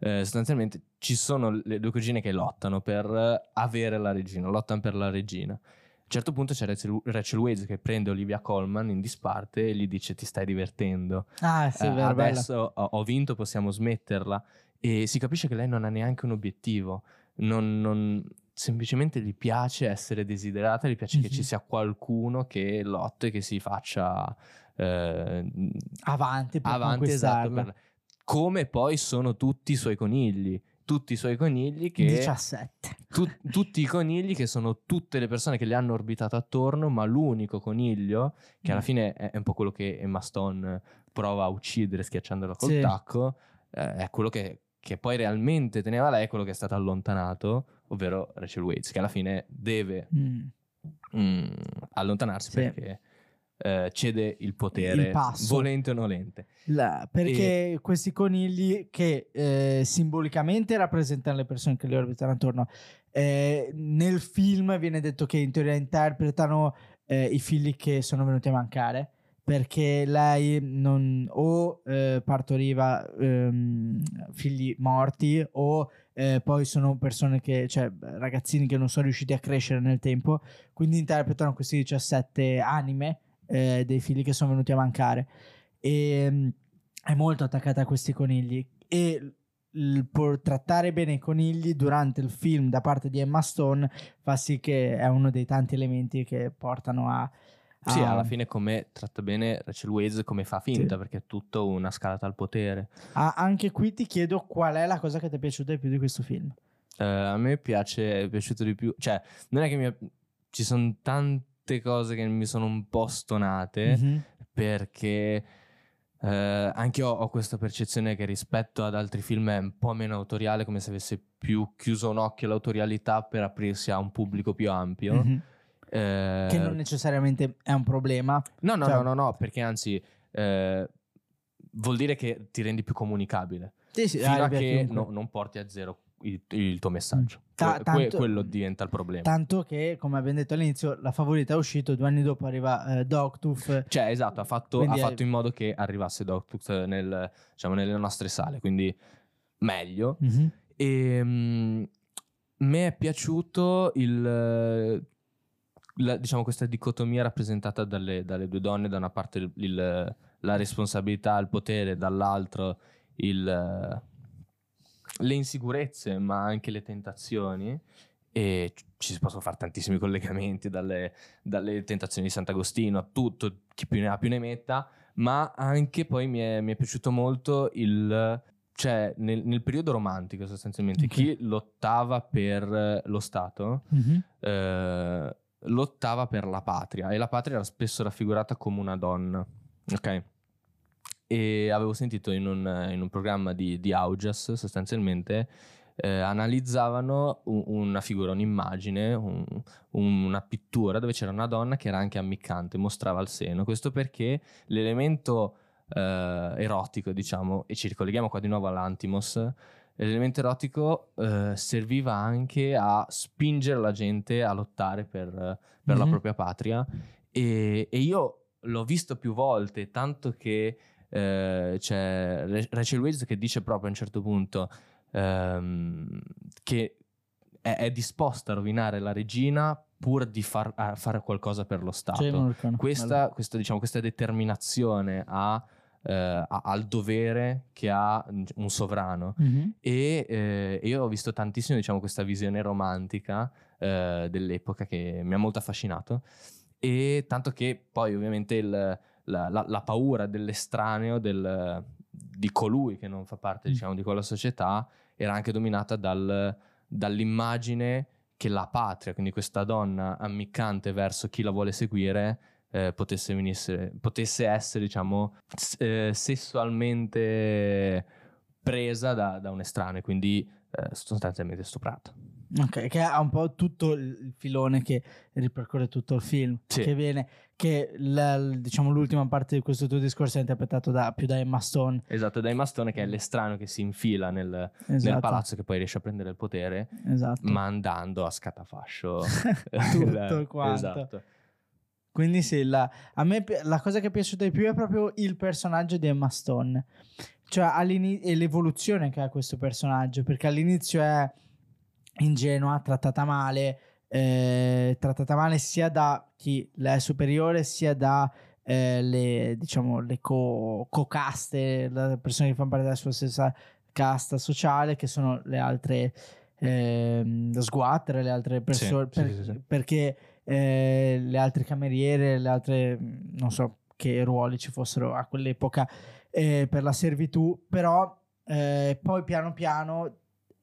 eh, sostanzialmente ci sono le due cugine che lottano per avere la regina, lottano per la regina. A un certo punto c'è Rachel, Rachel Waze che prende Olivia Colman in disparte e gli dice ti stai divertendo. Ah, sì, eh, adesso ho, ho vinto, possiamo smetterla. E si capisce che lei non ha neanche un obiettivo. Non, non, semplicemente gli piace essere desiderata, gli piace mm-hmm. che ci sia qualcuno che lotte, che si faccia eh, avanti per avanti esatto, per, come poi sono tutti i suoi conigli tutti i suoi conigli che 17 tu, tutti i conigli che sono tutte le persone che le hanno orbitato attorno ma l'unico coniglio che alla mm. fine è, è, un po' quello che Emma Stone prova a uccidere schiacciandolo col sì. tacco eh, è quello che, che poi realmente teneva lei quello che è stato allontanato ovvero Rachel Waits, che alla fine deve mm. Mm, allontanarsi sì. perché eh, cede il potere, il volente o nolente. La, perché e... questi conigli che eh, simbolicamente rappresentano le persone che li orbitano attorno, eh, nel film viene detto che in teoria interpretano eh, i figli che sono venuti a mancare perché lei non, o eh, partoriva ehm, figli morti o eh, poi sono persone che, cioè ragazzini che non sono riusciti a crescere nel tempo, quindi interpretano questi 17 anime eh, dei figli che sono venuti a mancare. E ehm, è molto attaccata a questi conigli e il, trattare bene i conigli durante il film da parte di Emma Stone fa sì che è uno dei tanti elementi che portano a sì, ah. alla fine come tratta bene Rachel Weisz come fa finta, sì. perché è tutto una scalata al potere. Ah, anche qui ti chiedo qual è la cosa che ti è piaciuta di più di questo film. Uh, a me piace, è piaciuto di più. Cioè, non è che mi... ci sono tante cose che mi sono un po' stonate mm-hmm. perché uh, anche io ho questa percezione che rispetto ad altri film è un po' meno autoriale, come se avesse più chiuso un occhio all'autorialità per aprirsi a un pubblico più ampio. Mm-hmm. Uh, che non necessariamente è un problema. No, no, cioè... no, no, no, perché anzi vuol dire che ti rendi più comunicabile. Sì, sì, fino a che no, non porti a zero il, il tuo messaggio. Ta- tanto, que- quello diventa il problema. Tanto che, come abbiamo detto all'inizio, la favorita è uscito, due anni dopo arriva eh, Dogtooth. Cioè, esatto, ha fatto, ha fatto in modo che arrivasse Dogtooth nel, diciamo, nelle nostre sale, quindi meglio. Mm-hmm. E um, mi è piaciuto il... La, diciamo questa dicotomia rappresentata dalle, dalle, due donne, da una parte il, la responsabilità, il potere, dall'altro il, le insicurezze, ma anche le tentazioni. E ci si possono fare tantissimi collegamenti, dalle, dalle tentazioni di Sant'Agostino a tutto, chi più ne ha più ne metta, ma anche poi mi è, mi è piaciuto molto il cioè nel, nel, periodo romantico sostanzialmente okay. chi lottava per lo Stato mm-hmm. eh, lottava per la patria e la patria era spesso raffigurata come una donna ok e avevo sentito in un, in un programma di, di Augias sostanzialmente eh, analizzavano un, una figura, un'immagine, un, una pittura dove c'era una donna che era anche ammiccante, mostrava il seno. Questo perché l'elemento eh, erotico, diciamo, e ci ricolleghiamo qua di nuovo all'Antimos, l'elemento erotico eh, serviva anche a spingere la gente a lottare per, per mm-hmm. la propria patria. E, e io l'ho visto più volte, tanto che eh, c'è Rachel Weisz che dice proprio a un certo punto ehm, che è, è, disposta a rovinare la regina pur di far, fare qualcosa per lo Stato. Questa, questa, diciamo, questa, determinazione a, eh, al dovere che ha un sovrano. Mm-hmm. E eh, io ho visto tantissimo diciamo, questa visione romantica eh, dell'epoca che mi ha molto affascinato. E tanto che poi ovviamente il, la, la, la paura dell'estraneo, del, di colui che non fa parte mm. diciamo, di quella società, era anche dominata dal, dall'immagine che la patria, quindi questa donna ammiccante verso chi la vuole seguire, eh, potesse, venisse, potesse, essere, diciamo, eh, sessualmente presa da, da un estraneo, quindi eh, sostanzialmente stuprata. Ok, che ha un po' tutto il filone che ripercorre tutto il film. Sì. Che viene, che la, diciamo l'ultima parte di questo tuo discorso è interpretato da, più da Emma Stone. Esatto, da Emma Stone che è l'estraneo che si infila nel, esatto. nel palazzo che poi riesce a prendere il potere, esatto. mandando a scatafascio tutto quanto. Esatto. Quindi sì, la, a me la cosa che è piaciuta di più è proprio il personaggio di Emma Stone. Cioè l'evoluzione che ha questo personaggio, perché all'inizio è ingenua, trattata male, eh, trattata male sia da chi le è superiore sia da eh, le, diciamo, le co- co-caste, le persone che fanno parte della sua stessa casta sociale, che sono le altre eh, sguattere, le altre persone, sì, per, sì, sì, perché eh, le altre cameriere, le altre, non so che ruoli ci fossero a quell'epoca eh, per la servitù, però eh, poi piano piano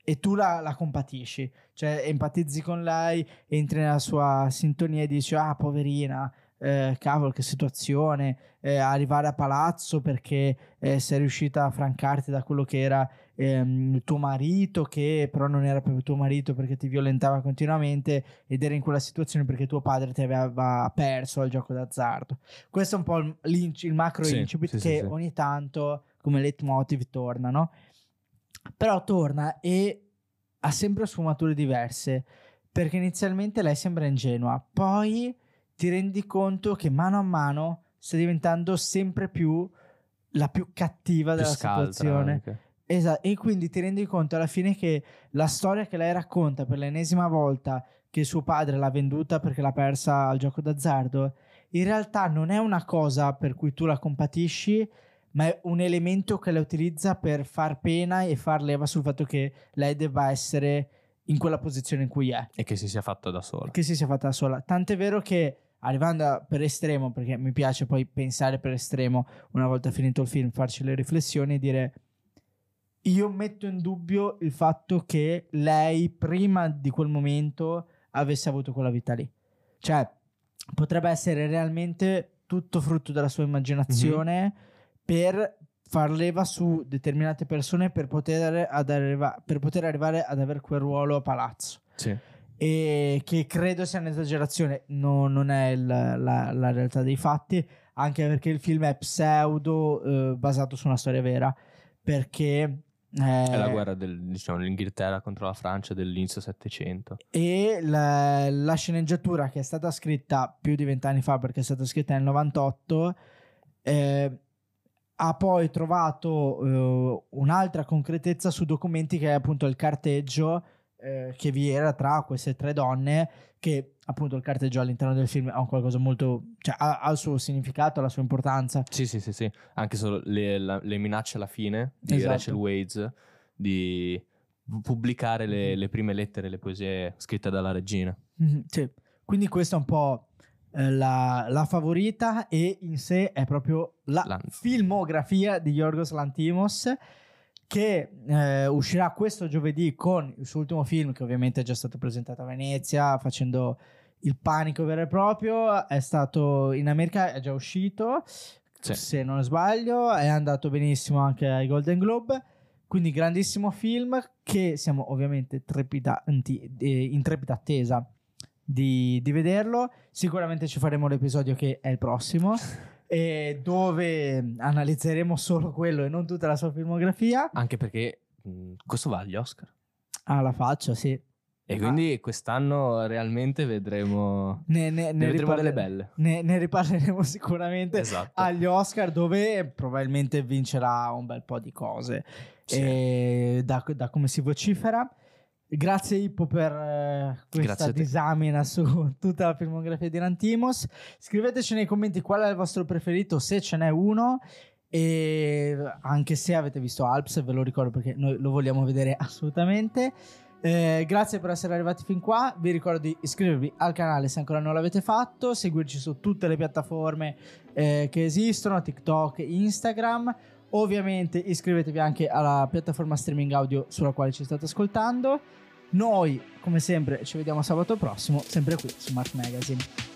e tu la, la, compatisci, cioè empatizzi con lei, entri nella sua sintonia e dici ah poverina, eh, cavolo che situazione, eh, arrivare a palazzo perché eh, sei riuscita a francarti da quello che era ehm, il tuo marito che però non era proprio tuo marito perché ti violentava continuamente ed era in quella situazione perché tuo padre ti aveva perso al gioco d'azzardo. Questo è un po' il, il macro sì, incipit sì, che sì, ogni tanto come leitmotiv torna, no? Però torna e ha sempre sfumature diverse, perché inizialmente lei sembra ingenua, poi ti rendi conto che mano a mano sta diventando sempre più la più cattiva più della situazione. Esatto, e quindi ti rendi conto alla fine che la storia che lei racconta per l'ennesima volta che suo padre l'ha venduta perché l'ha persa al gioco d'azzardo, in realtà non è una cosa per cui tu la compatisci, ma è un elemento che la utilizza per far pena e far leva sul fatto che lei debba essere in quella posizione in cui è. E che si sia fatta da sola. Che si sia fatta da sola. Tant'è vero che arrivando per estremo, perché mi piace poi pensare per estremo, una volta finito il film, farci le riflessioni e dire io metto in dubbio il fatto che lei prima di quel momento avesse avuto quella vita lì. Cioè, potrebbe essere realmente tutto frutto della sua immaginazione mm-hmm. per far leva su determinate persone per poter, arriva- per poter arrivare ad avere quel ruolo a palazzo. Sì. E che credo sia un'esagerazione, no, non è il, la, la, realtà dei fatti, anche perché il film è pseudo eh, basato su una storia vera, perché eh, è la guerra del, diciamo, dell'Inghilterra contro la Francia dell'inizio Settecento. E la, la, sceneggiatura che è stata scritta più di vent'anni fa, perché è stata scritta nel 98, eh, ha poi trovato eh, un'altra concretezza su documenti che è appunto il carteggio eh, che vi era tra queste tre donne che appunto il carteggio all'interno del film ha un qualcosa molto cioè ha, ha, il suo significato, la sua importanza. Sì, sì, sì, sì. Anche solo le, la, le minacce alla fine di esatto. Rachel Wades di pubblicare le, mm-hmm. le, prime lettere, le poesie scritte dalla regina. Mm-hmm, sì. Quindi questa è un po' eh, la, la, favorita e in sé è proprio la Lant- filmografia di Yorgos Lantimos che eh, uscirà questo giovedì con il suo ultimo film che ovviamente è già stato presentato a Venezia facendo il panico vero e proprio. È stato in America è già uscito sì. se non sbaglio. È andato benissimo anche ai Golden Globe. Quindi grandissimo film che siamo ovviamente trepidanti, eh, in trepida attesa di, di vederlo. Sicuramente ci faremo l'episodio che è il prossimo e dove analizzeremo solo quello e non tutta la sua filmografia. Anche perché mh, questo va agli Oscar. Ah, la faccia, sì. E quindi ah. quest'anno realmente vedremo, ne, ne, ne, vedremo delle belle. Ne, ne riparleremo sicuramente esatto. agli Oscar dove probabilmente vincerà un bel po' di cose sì. da, da come si vocifera. Grazie Ippo per eh, questa disamina su tutta la filmografia di Rantimos. Scriveteci nei commenti qual è il vostro preferito, se ce n'è uno. E anche se avete visto Alps, ve lo ricordo perché noi lo vogliamo vedere assolutamente. Eh, grazie per essere arrivati fin qua. Vi ricordo di iscrivervi al canale se ancora non l'avete fatto, seguirci su tutte le piattaforme eh, che esistono, TikTok, Instagram. Ovviamente iscrivetevi anche alla piattaforma streaming audio sulla quale ci state ascoltando. Noi, come sempre, ci vediamo sabato prossimo, sempre qui su Mark Magazine.